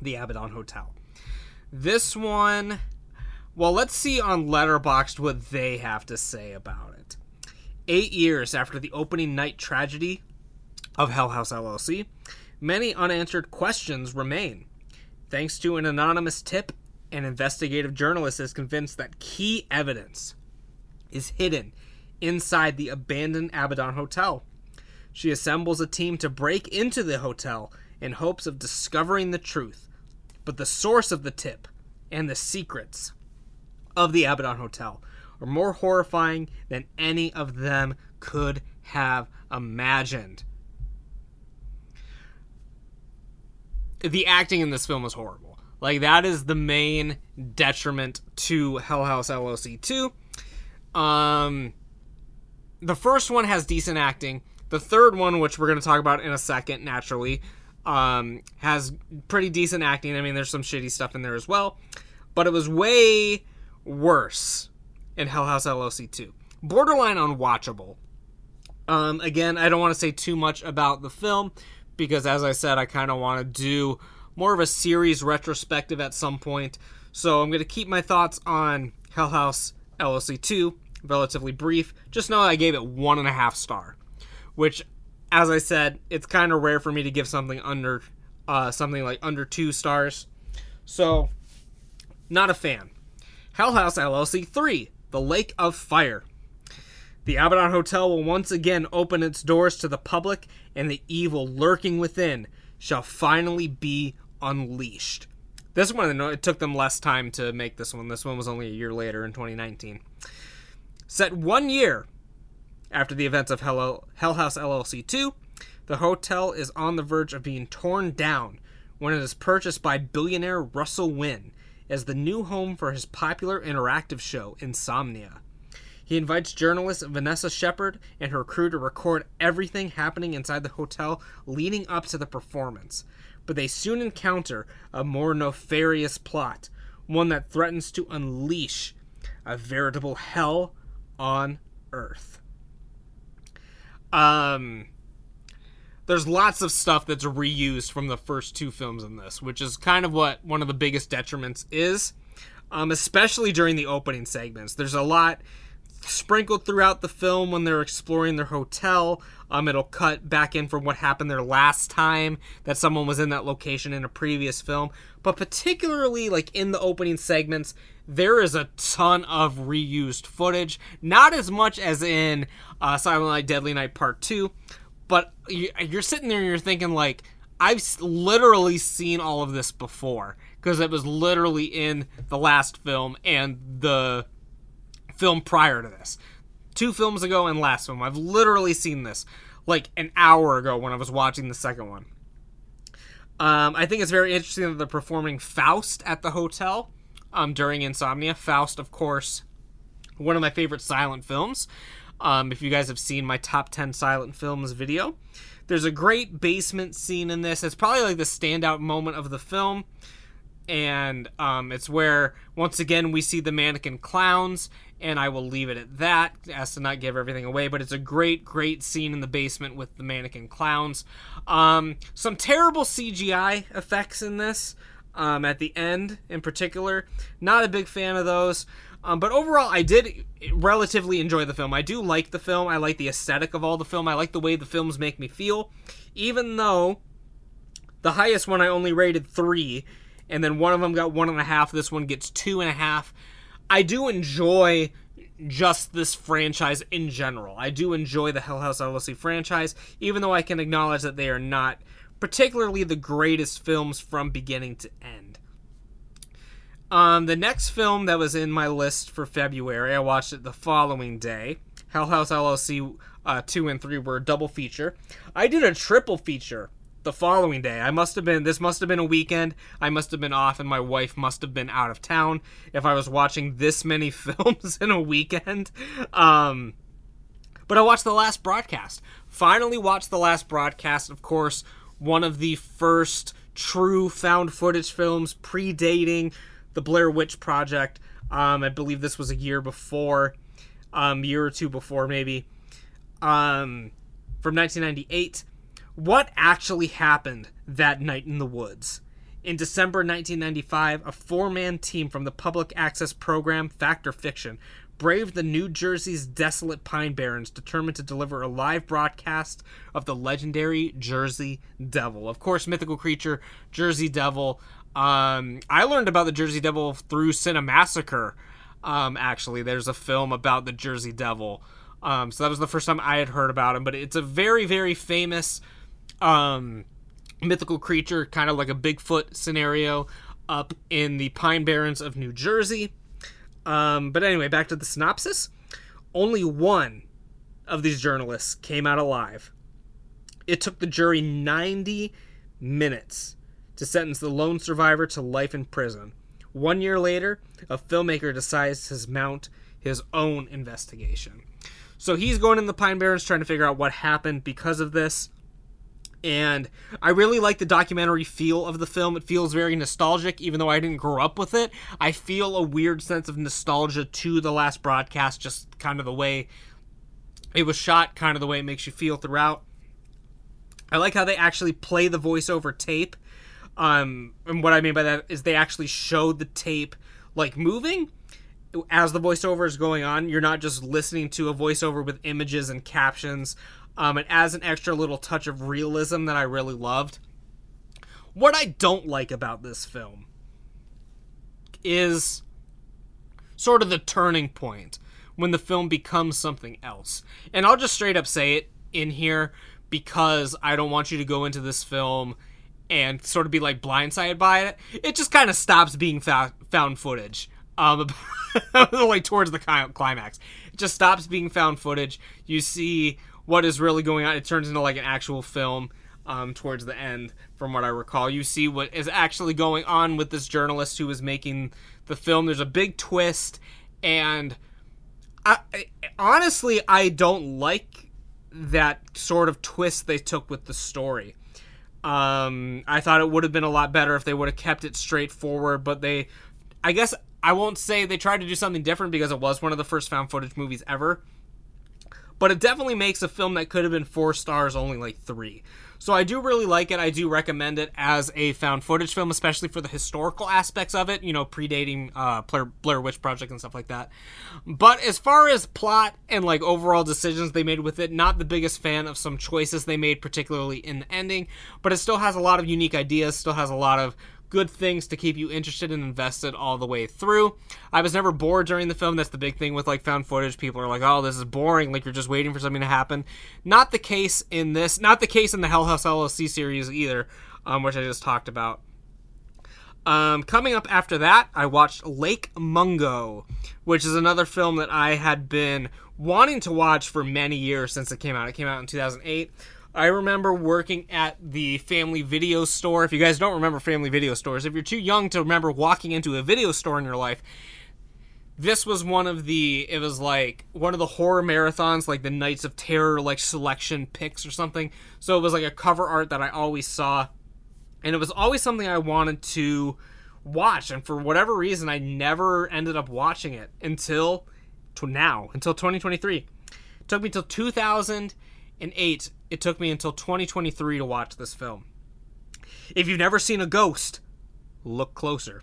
The Abaddon Hotel. This one, well, let's see on Letterboxd what they have to say about it. Eight years after the opening night tragedy of Hell House LLC, many unanswered questions remain. Thanks to an anonymous tip, an investigative journalist is convinced that key evidence is hidden inside the abandoned Abaddon Hotel. She assembles a team to break into the hotel in hopes of discovering the truth. But the source of the tip and the secrets of the Abaddon Hotel are more horrifying than any of them could have imagined. The acting in this film is horrible. Like that is the main detriment to Hell House LLC 2. Um the first one has decent acting. The third one, which we're going to talk about in a second, naturally, um, has pretty decent acting. I mean, there's some shitty stuff in there as well, but it was way worse in Hell House LLC 2. Borderline unwatchable. Um, again, I don't want to say too much about the film because, as I said, I kind of want to do more of a series retrospective at some point. So I'm going to keep my thoughts on Hell House LLC 2 relatively brief. Just know I gave it one and a half star, which, as I said, it's kind of rare for me to give something under uh, something like under two stars. So, not a fan. Hell House LLC 3, The Lake of Fire. The Abaddon Hotel will once again open its doors to the public, and the evil lurking within shall finally be unleashed. This one, it took them less time to make this one. This one was only a year later in 2019. Set one year after the events of Hell, Hell House LLC 2, the hotel is on the verge of being torn down when it is purchased by billionaire Russell Wynn as the new home for his popular interactive show, Insomnia. He invites journalist Vanessa Shepard and her crew to record everything happening inside the hotel leading up to the performance. But they soon encounter a more nefarious plot, one that threatens to unleash a veritable hell on Earth. Um, there's lots of stuff that's reused from the first two films in this, which is kind of what one of the biggest detriments is, um, especially during the opening segments. There's a lot sprinkled throughout the film when they're exploring their hotel. Um, it'll cut back in from what happened there last time that someone was in that location in a previous film. But particularly, like in the opening segments, there is a ton of reused footage. Not as much as in uh, Silent Night, Deadly Night Part 2, but you're sitting there and you're thinking, like, I've literally seen all of this before because it was literally in the last film and the film prior to this. Two films ago and last film. I've literally seen this like an hour ago when I was watching the second one. Um, I think it's very interesting that they're performing Faust at the hotel um, during Insomnia. Faust, of course, one of my favorite silent films. Um, if you guys have seen my top 10 silent films video, there's a great basement scene in this. It's probably like the standout moment of the film. And um, it's where, once again, we see the mannequin clowns. And I will leave it at that as to not give everything away. But it's a great, great scene in the basement with the mannequin clowns. Um, some terrible CGI effects in this um, at the end in particular. Not a big fan of those. Um, but overall, I did relatively enjoy the film. I do like the film. I like the aesthetic of all the film. I like the way the films make me feel. Even though the highest one I only rated three, and then one of them got one and a half. This one gets two and a half. I do enjoy just this franchise in general. I do enjoy the Hell House LLC franchise, even though I can acknowledge that they are not particularly the greatest films from beginning to end. Um, the next film that was in my list for February, I watched it the following day. Hell House LLC uh, 2 and 3 were a double feature. I did a triple feature the following day. I must have been this must have been a weekend. I must have been off and my wife must have been out of town if I was watching this many *laughs* films in a weekend. Um but I watched the last broadcast. Finally watched the last broadcast, of course, one of the first true found footage films predating the Blair Witch Project. Um, I believe this was a year before, um, year or two before maybe, um, from 1998. What actually happened that night in the woods? In December 1995, a four man team from the public access program Fact or Fiction braved the New Jersey's desolate Pine Barrens, determined to deliver a live broadcast of the legendary Jersey Devil. Of course, mythical creature, Jersey Devil. Um, I learned about the Jersey Devil through Cinemassacre. Um, actually, there's a film about the Jersey Devil. Um, so that was the first time I had heard about him. But it's a very, very famous um, mythical creature, kind of like a Bigfoot scenario, up in the Pine Barrens of New Jersey. Um, but anyway, back to the synopsis. Only one of these journalists came out alive. It took the jury 90 minutes to sentence the lone survivor to life in prison. One year later, a filmmaker decides to mount his own investigation. So he's going in the Pine Barrens trying to figure out what happened because of this and I really like the documentary feel of the film. It feels very nostalgic, even though I didn't grow up with it. I feel a weird sense of nostalgia to the last broadcast, just kind of the way it was shot, kind of the way it makes you feel throughout. I like how they actually play the voiceover tape. Um, and what I mean by that is they actually show the tape like moving as the voiceover is going on. You're not just listening to a voiceover with images and captions um, and adds an extra little touch of realism that I really loved. What I don't like about this film is sort of the turning point when the film becomes something else. And I'll just straight up say it in here because I don't want you to go into this film and sort of be like blindsided by it. It just kind of stops being found footage. Um, *laughs* like towards the climax, it just stops being found footage. You see what is really going on. It turns into like an actual film um, towards the end, from what I recall. You see what is actually going on with this journalist who is making the film. There's a big twist, and I, I, honestly, I don't like that sort of twist they took with the story. Um, I thought it would have been a lot better if they would have kept it straightforward, but they, I guess I won't say they tried to do something different because it was one of the first found footage movies ever but it definitely makes a film that could have been four stars only like three. So I do really like it. I do recommend it as a found footage film, especially for the historical aspects of it, you know, predating uh, Blair, Blair Witch Project and stuff like that. But as far as plot and like overall decisions they made with it, not the biggest fan of some choices they made, particularly in the ending. But it still has a lot of unique ideas, still has a lot of good things to keep you interested and invested all the way through. I was never bored during the film. That's the big thing with like found footage. People are like, "Oh, this is boring." Like you're just waiting for something to happen. Not the case in this. Not the case in the Hell House LLC series either, um, which I just talked about. Um, coming up after that, I watched Lake Mungo, which is another film that I had been wanting to watch for many years since it came out. It came out in 2008. I remember working at the family video store. If you guys don't remember family video stores, if you're too young to remember walking into a video store in your life, this was one of the it was like one of the horror marathons like the Nights of Terror like selection picks or something. So it was like a cover art that I always saw and it was always something I wanted to watch and for whatever reason I never ended up watching it until to now, until 2023. It took me till 2008 it took me until 2023 to watch this film. If you've never seen a ghost, look closer.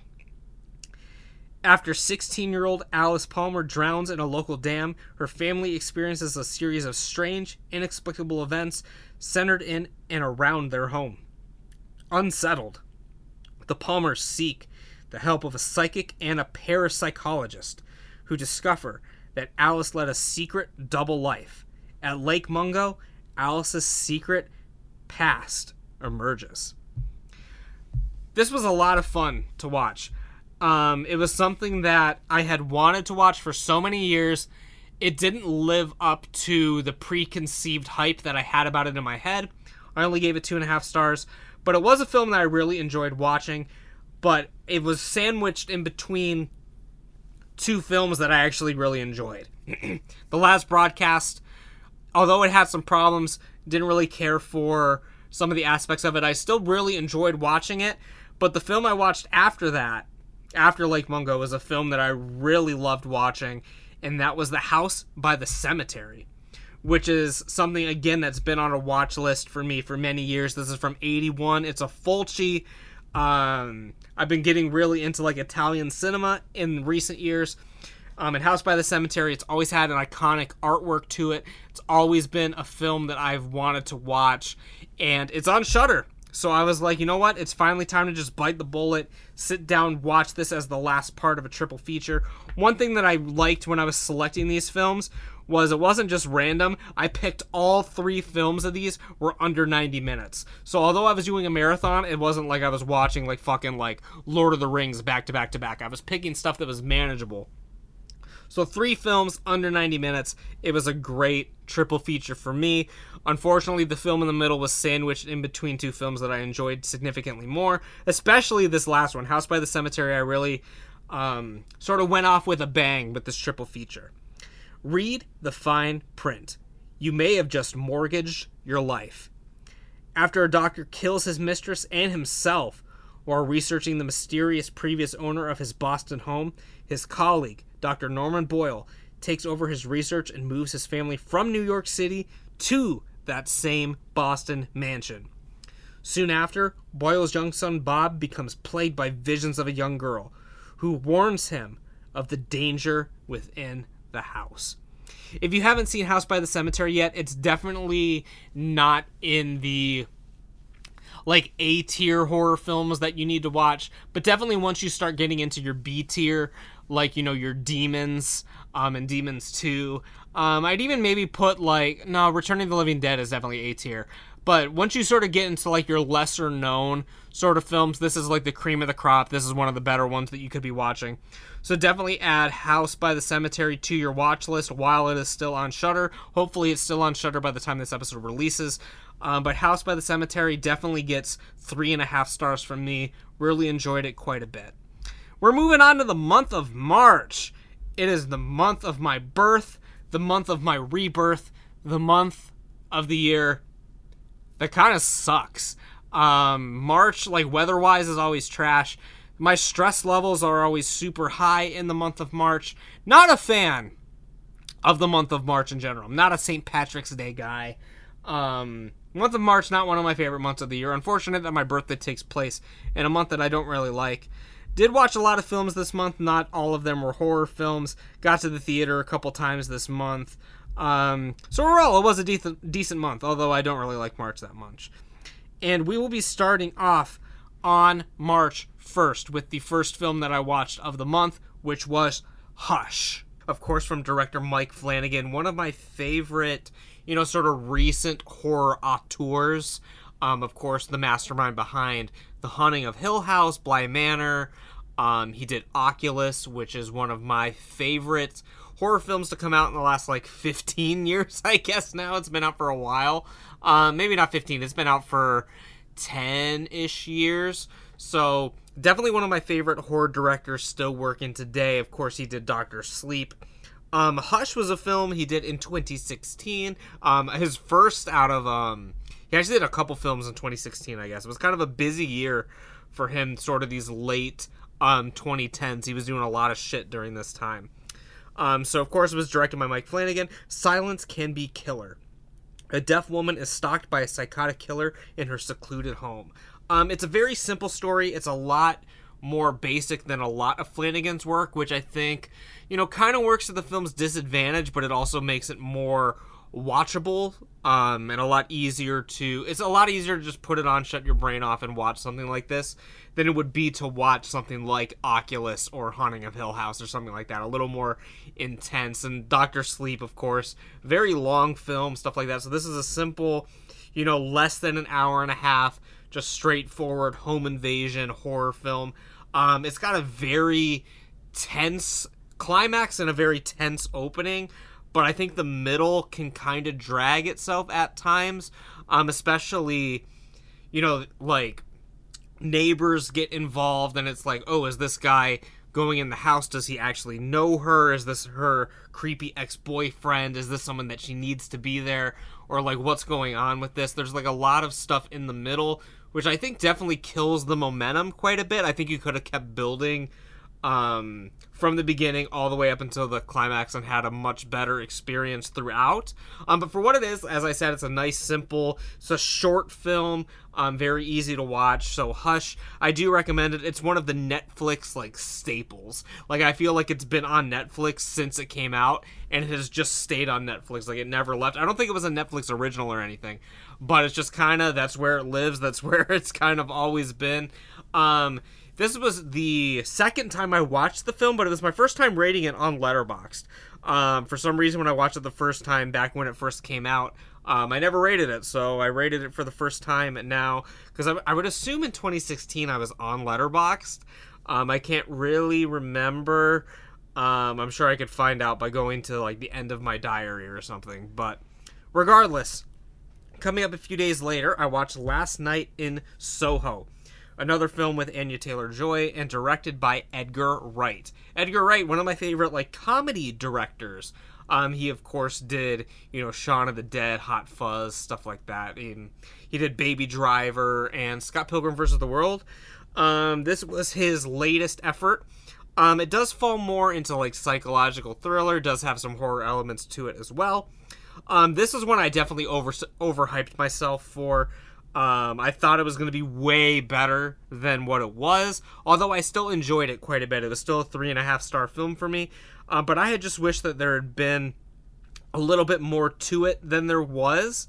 After 16 year old Alice Palmer drowns in a local dam, her family experiences a series of strange, inexplicable events centered in and around their home. Unsettled, the Palmers seek the help of a psychic and a parapsychologist who discover that Alice led a secret double life. At Lake Mungo, Alice's secret past emerges. This was a lot of fun to watch. Um, it was something that I had wanted to watch for so many years. It didn't live up to the preconceived hype that I had about it in my head. I only gave it two and a half stars, but it was a film that I really enjoyed watching. But it was sandwiched in between two films that I actually really enjoyed. *clears throat* the last broadcast, although it had some problems, didn't really care for some of the aspects of it. I still really enjoyed watching it, but the film I watched after that, after Lake Mungo, was a film that I really loved watching, and that was The House by the Cemetery, which is something again that's been on a watch list for me for many years. This is from 81. It's a Fulci. Um, I've been getting really into like Italian cinema in recent years. Um, and House by the Cemetery, it's always had an iconic artwork to it. It's always been a film that I've wanted to watch, and it's on Shudder. So I was like, you know what? It's finally time to just bite the bullet, sit down, watch this as the last part of a triple feature. One thing that I liked when I was selecting these films was it wasn't just random. I picked all three films of these were under 90 minutes. So although I was doing a marathon, it wasn't like I was watching like fucking like Lord of the Rings back to back to back. I was picking stuff that was manageable. So three films under 90 minutes. It was a great triple feature for me. Unfortunately, the film in the middle was sandwiched in between two films that I enjoyed significantly more, especially this last one, House by the Cemetery. I really um, sort of went off with a bang with this triple feature. Read the fine print. You may have just mortgaged your life. After a doctor kills his mistress and himself while researching the mysterious previous owner of his Boston home, his colleague, Dr. Norman Boyle, takes over his research and moves his family from New York City to that same Boston mansion. Soon after, Boyle's young son Bob becomes plagued by visions of a young girl who warns him of the danger within the house. If you haven't seen House by the Cemetery yet, it's definitely not in the like A tier horror films that you need to watch, but definitely once you start getting into your B tier, like you know your demons um and demons 2 um i'd even maybe put like no returning the living dead is definitely a tier but once you sort of get into like your lesser known sort of films this is like the cream of the crop. This is one of the better ones that you could be watching. So definitely add house by the cemetery to your watch list while it is still on Shudder. hopefully it's still on Shudder by the time this episode releases um, but house by the cemetery definitely gets three and a half stars from me really enjoyed it quite a bit we're moving on to the month of March. It is the month of my birth, the month of my rebirth, the month of the year that kind of sucks. Um, March, like weather wise, is always trash. My stress levels are always super high in the month of March. Not a fan of the month of March in general. I'm not a St. Patrick's Day guy. Um, month of March, not one of my favorite months of the year. Unfortunate that my birthday takes place in a month that I don't really like. Did watch a lot of films this month. Not all of them were horror films. Got to the theater a couple times this month. Um, so overall, it was a decent decent month. Although I don't really like March that much. And we will be starting off on March 1st with the first film that I watched of the month, which was Hush. Of course, from director Mike Flanagan, one of my favorite, you know, sort of recent horror auteurs. Um, of course, the mastermind behind The Haunting of Hill House, Bly Manor. Um, he did Oculus, which is one of my favorite horror films to come out in the last like 15 *laughs* years, I guess now. It's been out for a while. Um, maybe not 15, it's been out for 10 ish years. So, definitely one of my favorite horror directors still working today. Of course, he did Doctor Sleep. Um, Hush was a film he did in 2016. Um, his first out of um, he actually did a couple films in 2016, I guess. It was kind of a busy year for him, sort of these late um, 2010s. He was doing a lot of shit during this time. Um, so, of course, it was directed by Mike Flanagan. Silence can be killer. A deaf woman is stalked by a psychotic killer in her secluded home. Um, it's a very simple story. It's a lot more basic than a lot of Flanagan's work, which I think, you know, kind of works to the film's disadvantage, but it also makes it more watchable um, and a lot easier to it's a lot easier to just put it on shut your brain off and watch something like this than it would be to watch something like oculus or haunting of hill house or something like that. A little more intense and dr sleep of course. Very long film stuff like that. So this is a simple you know less than an hour and a half just straightforward home invasion horror film um, it's got a very tense climax and a very tense opening but I think the middle can kind of drag itself at times, um, especially, you know, like neighbors get involved and it's like, oh, is this guy going in the house? Does he actually know her? Is this her creepy ex boyfriend? Is this someone that she needs to be there? Or like, what's going on with this? There's like a lot of stuff in the middle, which I think definitely kills the momentum quite a bit. I think you could have kept building um, from the beginning all the way up until the climax and had a much better experience throughout. Um, but for what it is, as I said, it's a nice, simple, it's a short film, um, very easy to watch. So Hush, I do recommend it. It's one of the Netflix like staples. Like I feel like it's been on Netflix since it came out, and it has just stayed on Netflix. Like it never left. I don't think it was a Netflix original or anything, but it's just kind of that's where it lives. That's *laughs* where it's kind of always been. Um, this was the second time I watched the film, but it was my first time rating it on Letterboxd. Um, for some reason, when I watched it the first time back when it first came out, um, I never rated it, so I rated it for the first time now because I, I, would assume in 2016 I was on Letterboxd. Um, I can't really remember. Um, I'm sure I could find out by going to like the end of my diary or something. But regardless, coming up a few days later, I watched Last Night in Soho another film with Anya Taylor Joy and directed by Edgar Wright. Edgar Wright, one of my favorite like comedy directors. Um, he of course did you know Shaun of the Dead, Hot Fuzz, stuff like that. And he did Baby Driver and Scott Pilgrim vs. the World. Um, this was his latest effort. Um, it does fall more into like psychological thriller. Does have some horror elements to it as well. Um, this is one I definitely over overhyped myself for. Um, I thought it was going to be way better than what it was, although I still enjoyed it quite a bit. It was still a three and a half star film for me, uh, but I had just wished that there had been a little bit more to it than there was.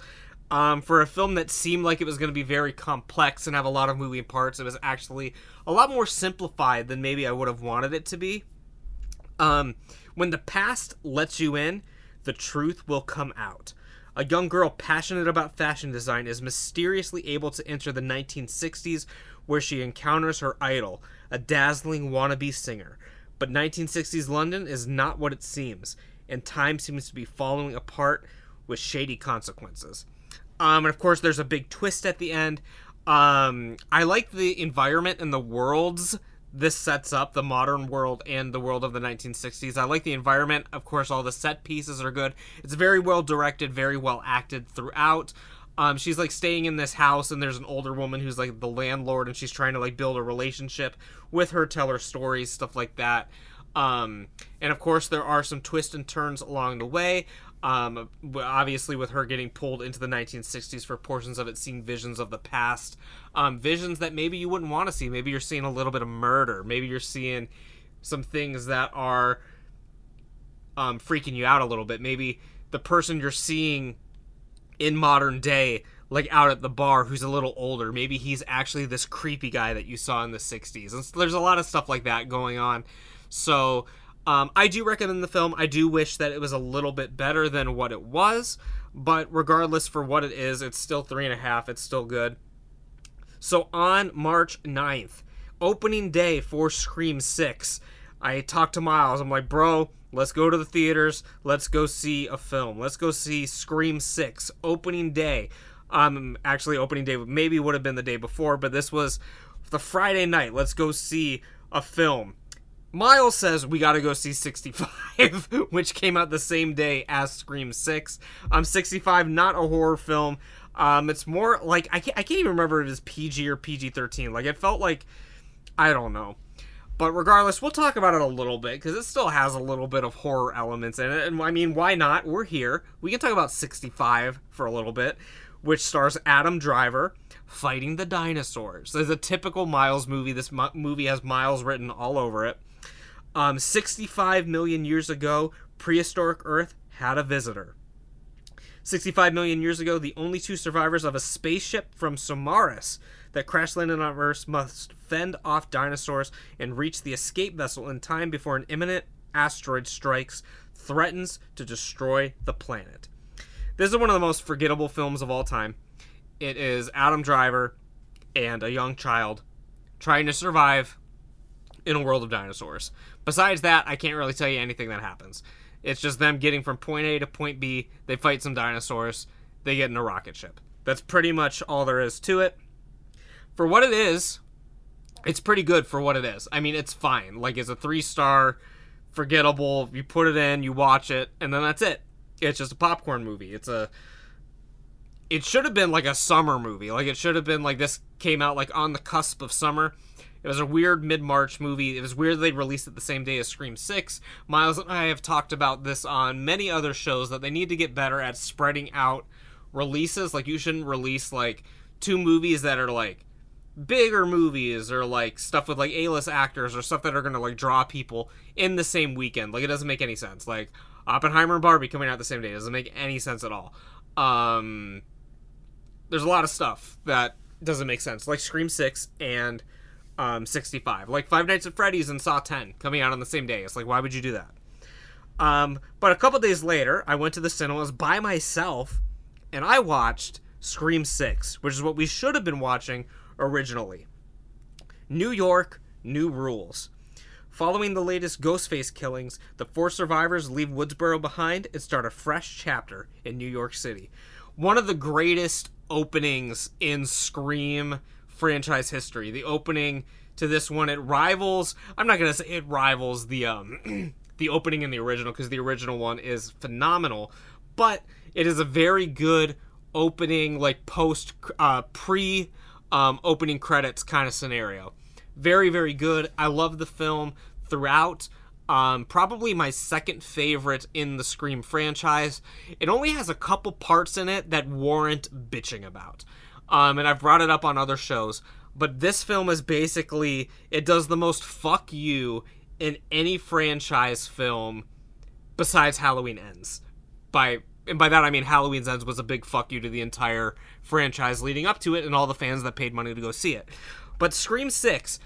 Um, for a film that seemed like it was going to be very complex and have a lot of moving parts, it was actually a lot more simplified than maybe I would have wanted it to be. Um, when the past lets you in, the truth will come out. A young girl passionate about fashion design is mysteriously able to enter the 1960s where she encounters her idol, a dazzling wannabe singer. But 1960s London is not what it seems, and time seems to be falling apart with shady consequences. Um, and of course, there's a big twist at the end. Um, I like the environment and the worlds this sets up the modern world and the world of the 1960s. I like the environment. Of course, all the set pieces are good. It's very well directed, very well acted throughout. Um, she's like staying in this house, and there's an older woman who's like the landlord, and she's trying to like build a relationship with her, tell her stories, stuff like that. Um, and of course, there are some twists and turns along the way. Um, obviously, with her getting pulled into the 1960s for portions of it, seeing visions of the past, um, visions that maybe you wouldn't want to see. Maybe you're seeing a little bit of murder. Maybe you're seeing some things that are um, freaking you out a little bit. Maybe the person you're seeing in modern day, like out at the bar, who's a little older, maybe he's actually this creepy guy that you saw in the 60s. And so there's a lot of stuff like that going on. So um, I do recommend the film. I do wish that it was a little bit better than what it was, but regardless for what it is, it's still three and a half. It's still good. So on March 9th, opening day for Scream 6, I talked to Miles. I'm like, bro, let's go to the theaters. Let's go see a film. Let's go see Scream 6, opening day. Um, actually, opening day maybe would have been the day before, but this was the Friday night. Let's go see a film. Miles says we got to go see 65, *laughs* which came out the same day as Scream 6. Um, 65, not a horror film. Um, it's more like I can't, I can't even remember if it was PG or PG 13. Like it felt like I don't know. But regardless, we'll talk about it a little bit because it still has a little bit of horror elements in it. And I mean, why not? We're here. We can talk about 65 for a little bit, which stars Adam Driver fighting the dinosaurs. There's a typical Miles movie. This movie has Miles written all over it. Um, 65 million years ago, prehistoric Earth had a visitor. 65 million years ago, the only two survivors of a spaceship from Somaris that crash landed on Earth must fend off dinosaurs and reach the escape vessel in time before an imminent asteroid strikes, threatens to destroy the planet. This is one of the most forgettable films of all time. It is Adam Driver and a young child trying to survive in a world of dinosaurs. Besides that, I can't really tell you anything that happens. It's just them getting from point A to point B. They fight some dinosaurs. They get in a rocket ship. That's pretty much all there is to it. For what it is, it's pretty good for what it is. I mean, it's fine. Like, it's a three star, forgettable. You put it in, you watch it, and then that's it. It's just a popcorn movie. It's a. It should have been like a summer movie. Like, it should have been like this came out like on the cusp of summer. It was a weird mid March movie. It was weird they released it the same day as Scream 6. Miles and I have talked about this on many other shows that they need to get better at spreading out releases. Like, you shouldn't release like two movies that are like bigger movies or like stuff with like A-list actors or stuff that are going to like draw people in the same weekend. Like it doesn't make any sense. Like Oppenheimer and Barbie coming out the same day doesn't make any sense at all. Um there's a lot of stuff that doesn't make sense. Like Scream 6 and um 65. Like Five Nights at Freddy's and Saw 10 coming out on the same day. It's like why would you do that? Um but a couple days later, I went to the cinemas by myself and I watched Scream 6, which is what we should have been watching originally. New York, new rules. Following the latest Ghostface killings, the four survivors leave Woodsboro behind and start a fresh chapter in New York City. One of the greatest openings in Scream franchise history. The opening to this one it rivals I'm not to say it rivals the um *clears throat* the opening in the original because the original one is phenomenal, but it is a very good opening like post uh pre um, opening credits kind of scenario. Very, very good. I love the film throughout. Um, probably my second favorite in the Scream franchise. It only has a couple parts in it that warrant bitching about. Um, and I've brought it up on other shows. But this film is basically, it does the most fuck you in any franchise film besides Halloween Ends. By and by that I mean Halloween's Ends was a big fuck you to the entire franchise leading up to it and all the fans that paid money to go see it. But Scream 6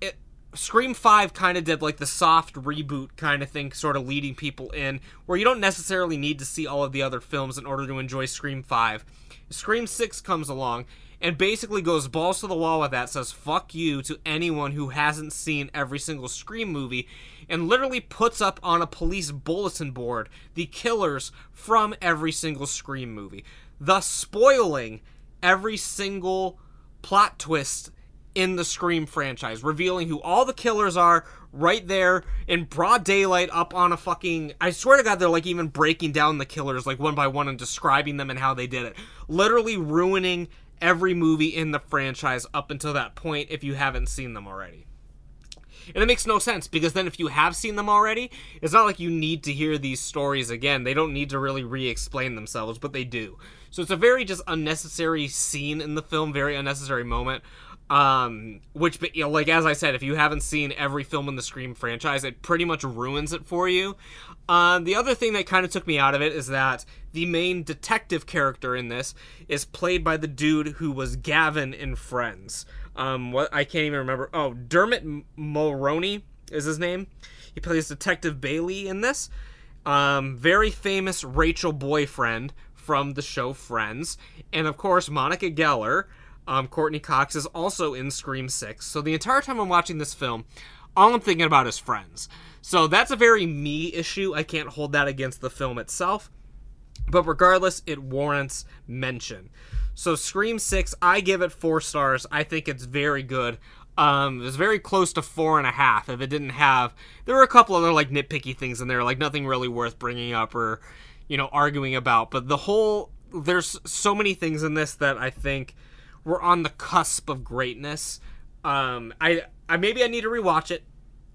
it, Scream 5 kind of did like the soft reboot kind of thing, sort of leading people in, where you don't necessarily need to see all of the other films in order to enjoy Scream 5. Scream 6 comes along and basically goes balls to the wall with that, says fuck you to anyone who hasn't seen every single Scream movie, and literally puts up on a police bulletin board the killers from every single Scream movie, thus spoiling every single plot twist in the Scream franchise, revealing who all the killers are right there in broad daylight up on a fucking I swear to god they're like even breaking down the killers like one by one and describing them and how they did it. Literally ruining every movie in the franchise up until that point if you haven't seen them already. And it makes no sense because then if you have seen them already, it's not like you need to hear these stories again. They don't need to really re explain themselves, but they do. So it's a very just unnecessary scene in the film, very unnecessary moment. Um, which, you know, like as I said, if you haven't seen every film in the Scream franchise, it pretty much ruins it for you. Um, the other thing that kind of took me out of it is that the main detective character in this is played by the dude who was Gavin in Friends. Um, what I can't even remember. Oh, Dermot Mulroney is his name. He plays Detective Bailey in this. Um, very famous Rachel boyfriend from the show Friends, and of course Monica Geller um, Courteney Cox is also in Scream 6. So the entire time I'm watching this film, all I'm thinking about is friends. So that's a very me issue. I can't hold that against the film itself. But regardless, it warrants mention. So Scream 6, I give it four stars. I think it's very good. Um, it was very close to four and a half if it didn't have. There were a couple other like nitpicky things in there, like nothing really worth bringing up or, you know, arguing about. But the whole there's so many things in this that I think we're on the cusp of greatness. Um, I, I maybe I need to rewatch it.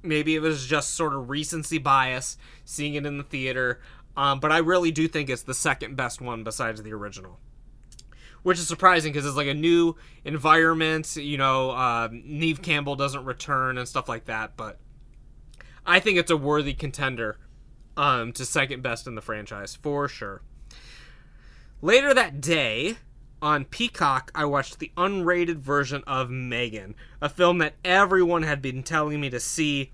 Maybe it was just sort of recency bias seeing it in the theater. Um, but I really do think it's the second best one besides the original. Which is surprising because it's like a new environment. You know, uh, Neve Campbell doesn't return and stuff like that. But I think it's a worthy contender um, to second best in the franchise for sure. Later that day, on Peacock, I watched the unrated version of Megan, a film that everyone had been telling me to see.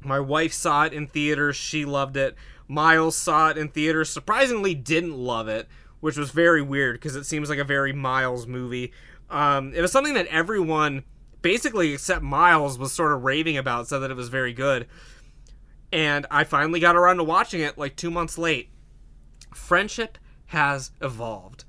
My wife saw it in theaters, she loved it. Miles saw it in theaters, surprisingly didn't love it, which was very weird because it seems like a very Miles movie. Um, it was something that everyone, basically except Miles, was sort of raving about, said that it was very good. and I finally got around to watching it like two months late. Friendship has evolved.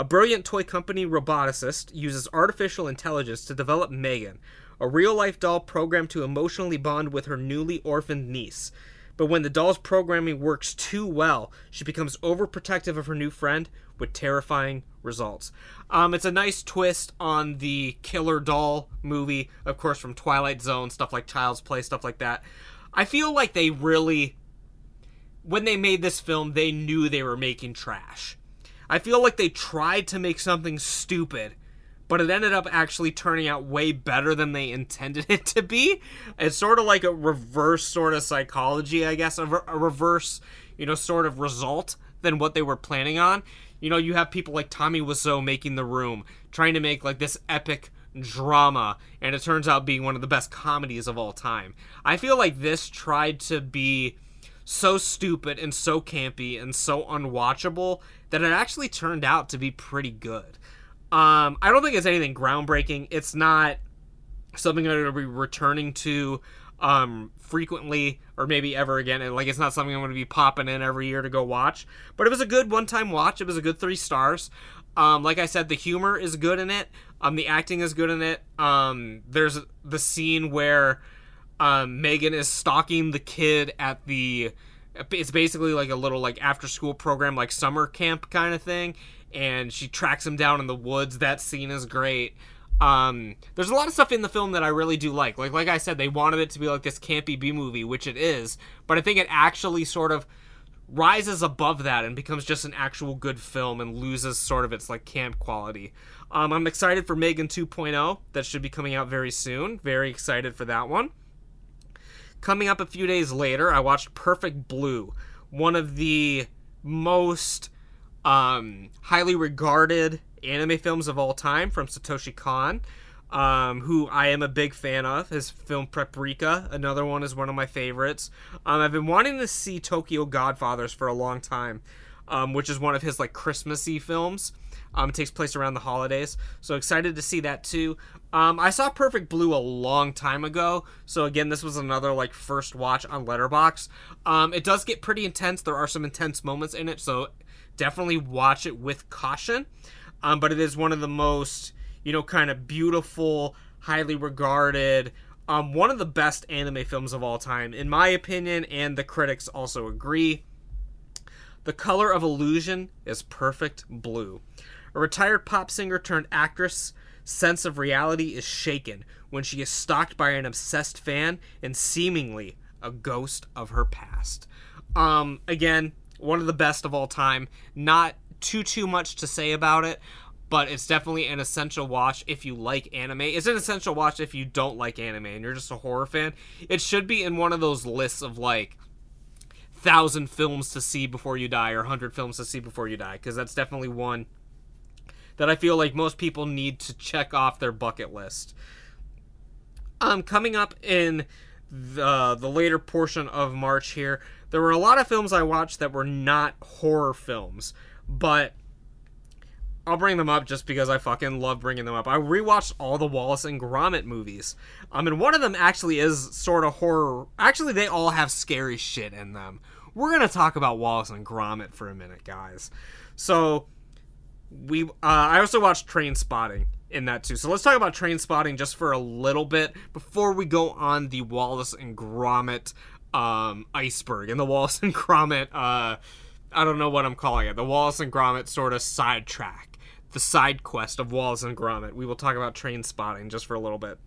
A brilliant toy company roboticist uses artificial intelligence to develop Megan, a real life doll programmed to emotionally bond with her newly orphaned niece. But when the doll's programming works too well, she becomes overprotective of her new friend with terrifying results. Um, it's a nice twist on the Killer Doll movie, of course, from Twilight Zone, stuff like Child's Play, stuff like that. I feel like they really, when they made this film, they knew they were making trash. I feel like they tried to make something stupid but it ended up actually turning out way better than they *laughs* intended it to be. It's sort of like a reverse sort of psychology, I guess, a, re- a reverse, you know, sort of result than what they were planning on. You know, you have people like Tommy Wiseau making The Room, trying to make like this epic drama, and it turns out being one of the best comedies of all time. I feel like this tried to be so stupid and so campy and so unwatchable that it actually turned out to be pretty good. Um, I don't think it's anything groundbreaking. It's not something I'm going to be returning to um, frequently or maybe ever again. Like, it's not something I'm going to be popping in every year to go watch. But it was a good one-time watch. It was a good three stars. Um, like I said, the humor is good in it. Um, the acting is good in it. Um, there's the scene where um, Megan is stalking the kid at the. It's basically like a little like after school program, like summer camp kind of thing and she tracks him down in the woods. That scene is great. Um, there's a lot of stuff in the film that I really do like. Like like I said, they wanted it to be like this campy B movie, which it is, but I think it actually sort of rises above that and becomes just an actual good film and loses sort of its like camp quality. Um, I'm excited for Megan 2.0 that should be coming out very soon. Very excited for that one. Coming up a few days later, I watched Perfect Blue, one of the most um, highly regarded anime films of all time from Satoshi Kon, um, who I am a big fan of. His film Paprika, another one, is one of my favorites. Um, I've been wanting to see Tokyo Godfathers for a long time, um, which is one of his like Christmassy films. Um, it takes place around the holidays, so excited to see that too. Um, I saw Perfect Blue a long time ago, so again, this was another like first watch on Letterboxd. Um, it does get pretty intense. There are some intense moments in it, so definitely watch it with caution. Um, but it is one of the most, you know, kind of beautiful, highly regarded, um, one of the best anime films of all time, in my opinion, and the critics also agree. The color of illusion is perfect blue. A retired pop singer turned actress sense of reality is shaken when she is stalked by an obsessed fan and seemingly a ghost of her past. Um, again, one of the best of all time. Not too too much to say about it, but it's definitely an essential watch if you like anime. It's an essential watch if you don't like anime and you're just a horror fan. It should be in one of those lists of like thousand films to see before you die or hundred films to see before you die because that's definitely one that I feel like most people need to check off their bucket list. Um, coming up in the the later portion of March here, there were a lot of films I watched that were not horror films, but I'll bring them up just because I fucking love bringing them up. I rewatched all the Wallace and Gromit movies. I mean, one of them actually is sort of horror. Actually, they all have scary shit in them. We're gonna talk about Wallace and Gromit for a minute, guys. So, we. Uh, I also watched Trainspotting in that too. So let's talk about Trainspotting just for a little bit before we go on the Wallace and Gromit um, iceberg and the Wallace and Gromit. Uh, I don't know what I'm calling it. The Wallace and Gromit sort of sidetrack, the side quest of Wallace and Gromit. We will talk about Trainspotting just for a little bit.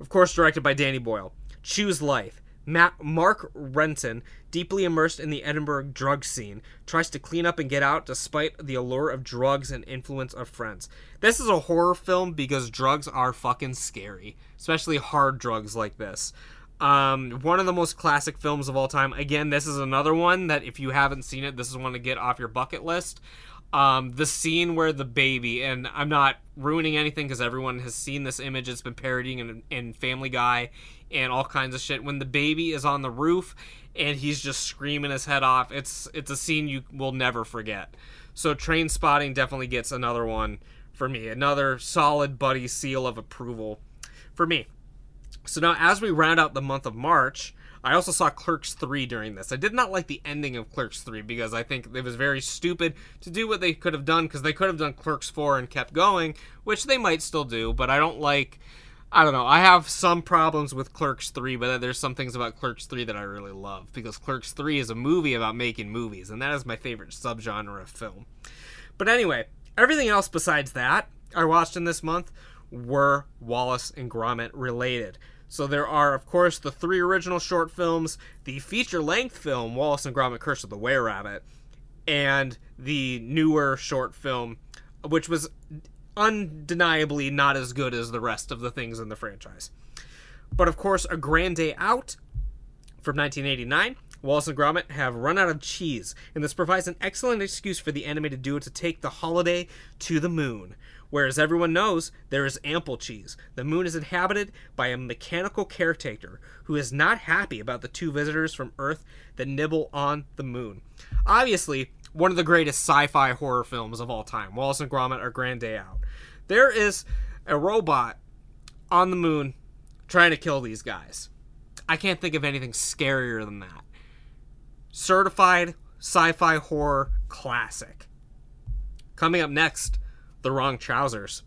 Of course, directed by Danny Boyle. Choose Life. Matt, Mark Renton, deeply immersed in the Edinburgh drug scene, tries to clean up and get out despite the allure of drugs and influence of friends. This is a horror film because drugs are fucking scary, especially hard drugs like this. Um, one of the most classic films of all time. Again, this is another one that if you haven't seen it, this is one to get off your bucket list. Um, the scene where the baby, and I'm not ruining anything because everyone has seen this image. It's been parodying in, in Family Guy and all kinds of shit. When the baby is on the roof and he's just screaming his head off, it's it's a scene you will never forget. So Trainspotting definitely gets another one for me. Another solid buddy seal of approval for me. So now, as we round out the month of March, I also saw Clerks 3 during this. I did not like the ending of Clerks 3 because I think it was very stupid to do what they could have done because they could have done Clerks 4 and kept going, which they might still do, but I don't like. I don't know. I have some problems with Clerks 3, but there's some things about Clerks 3 that I really love because Clerks 3 is a movie about making movies, and that is my favorite subgenre of film. But anyway, everything else besides that I watched in this month were Wallace and Gromit related. So there are, of course, the three original short films, the feature-length film Wallace and Gromit: Curse of the Were Rabbit, and the newer short film, which was undeniably not as good as the rest of the things in the franchise. But of course, A Grand Day Out from 1989. Wallace and Gromit have run out of cheese, and this provides an excellent excuse for the animated duo to take the holiday to the moon. Whereas everyone knows there is ample cheese. The moon is inhabited by a mechanical caretaker who is not happy about the two visitors from Earth that nibble on the moon. Obviously, one of the greatest sci fi horror films of all time Wallace and Gromit Our Grand Day Out. There is a robot on the moon trying to kill these guys. I can't think of anything scarier than that. Certified sci fi horror classic. Coming up next the Wrong Trousers.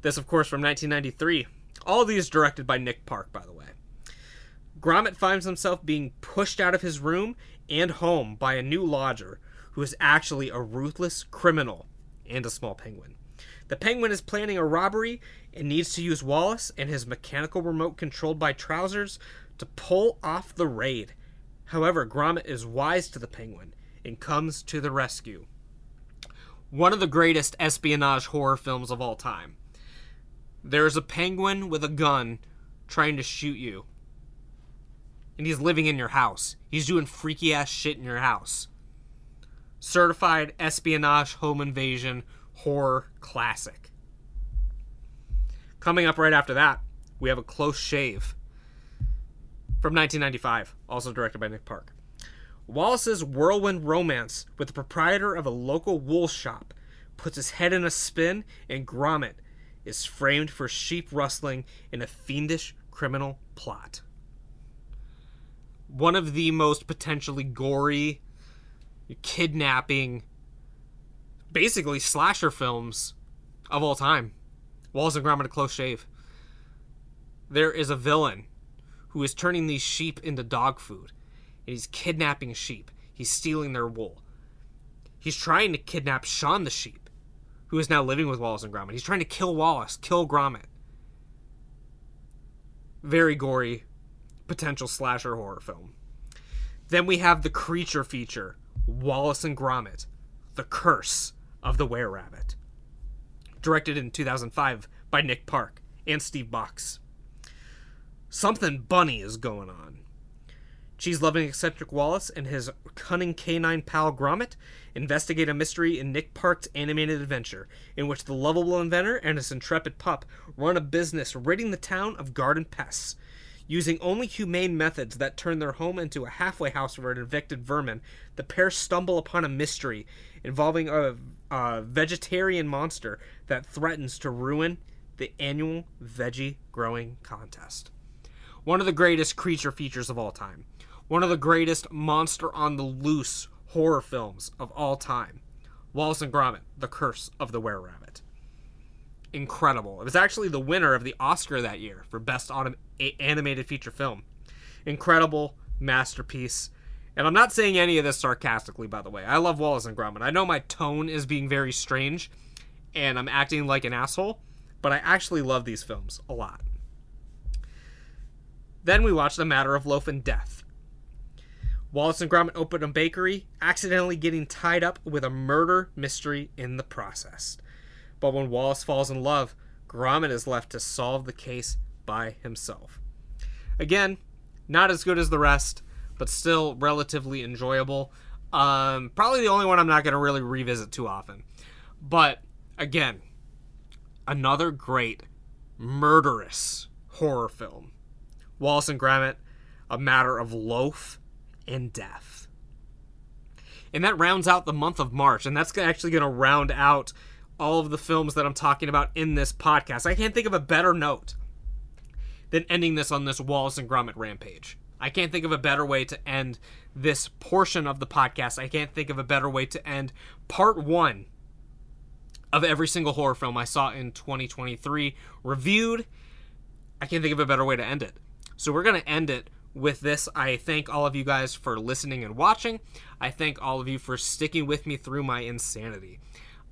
This, of course, from 1993. All these directed by Nick Park, by the way. Gromit finds himself being pushed out of his room and home by a new lodger who is actually a ruthless criminal and a small penguin. The penguin is planning a robbery and needs to use Wallace and his mechanical remote controlled by trousers to pull off the raid. However, Gromit is wise to the penguin and comes to the rescue one of the greatest espionage horror films of all time. There's a penguin with a gun trying to shoot you. And he's living in your house. He's doing freaky ass shit in your house. Certified espionage home invasion horror classic. Coming up right after that, we have a close shave from 1995, also directed by Nick Park. Wallace's whirlwind romance with the proprietor of a local wool shop puts his head in a spin, and Gromit is framed for sheep rustling in a fiendish criminal plot. One of the most potentially gory, kidnapping, basically slasher films of all time. Wallace and Gromit: A Close Shave. There is a villain who is turning these sheep into dog food and he's kidnapping sheep. He's stealing their wool. He's trying to kidnap Shaun the sheep, who is now living with Wallace and Gromit. He's trying to kill Wallace, kill Gromit. Very gory, potential slasher horror film. Then we have the creature feature, Wallace and Gromit, The Curse of the Were Rabbit. Directed in 2005 by Nick Park and Steve Box. Something bunny is going on. Cheese loving eccentric Wallace and his cunning canine pal Gromit investigate a mystery in Nick Park's animated adventure, in which the lovable inventor and his intrepid pup run a business ridding the town of garden pests. Using only humane methods that turn their home into a halfway house for an evicted vermin, the pair stumble upon a mystery involving a, a vegetarian monster that threatens to ruin the annual veggie growing contest. One of the greatest creature features of all time one of the greatest monster on the loose horror films of all time. Wallace and Gromit: The Curse of the Were Rabbit. Incredible. It was actually the winner of the Oscar that year for best animated feature film. Incredible masterpiece. And I'm not saying any of this sarcastically, by the way. I love Wallace and Gromit. I know my tone is being very strange and I'm acting like an asshole, but I actually love these films a lot. Then we watched The Matter of Loaf and Death, Wallace and Gromit open a bakery, accidentally getting tied up with a murder mystery in the process. But when Wallace falls in love, Gromit is left to solve the case by himself. Again, not as good as the rest, but still relatively enjoyable. Um, probably the only one I'm not going to really revisit too often. But again, another great murderous horror film. Wallace and Gromit, A Matter of Loaf and death. And that rounds out the month of March, and that's actually going to round out all of the films that I'm talking about in this podcast. I can't think of a better note than ending this on this Wallace and Gromit rampage. I can't think of a better way to end this portion of the podcast. I can't think of a better way to end part one of every single horror film I saw in 2023 reviewed. I can't think of a better way to end it. So we're going to end it with this. I thank all of you guys for listening and watching. I thank all of you for sticking with me through my insanity.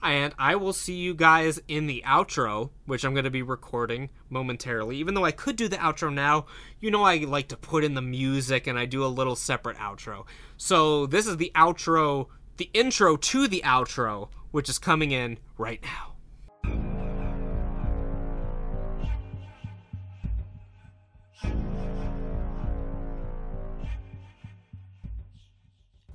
And I will see you guys in the outro, which I'm going to be recording momentarily. Even though I could do the outro now, you know I like to put in the music and I do a little separate outro. So this is the outro, the intro to the outro, which is coming in right now.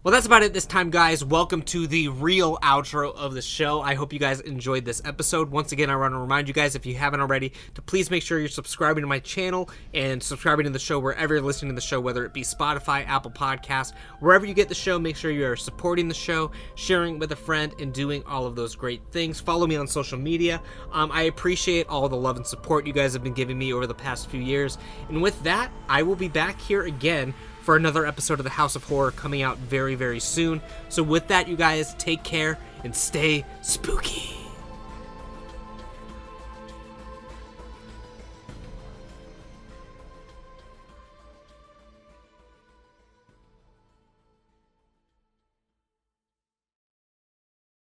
Well, that's about it this time, guys. Welcome to the real outro of the show. I hope you guys enjoyed this episode. Once again, I want to remind you guys, if you haven't already, to please make sure you're subscribing to my channel and subscribing to the show wherever you're listening to the show, whether it be Spotify, Apple Podcasts, wherever you get the show. Make sure you are supporting the show, sharing with a friend, and doing all of those great things. Follow me on social media. Um, I appreciate all the love and support you guys have been giving me over the past few years. And with that, I will be back here again for another episode of the House of Horror coming out very, very soon. So, with that, you guys, take care and stay spooky.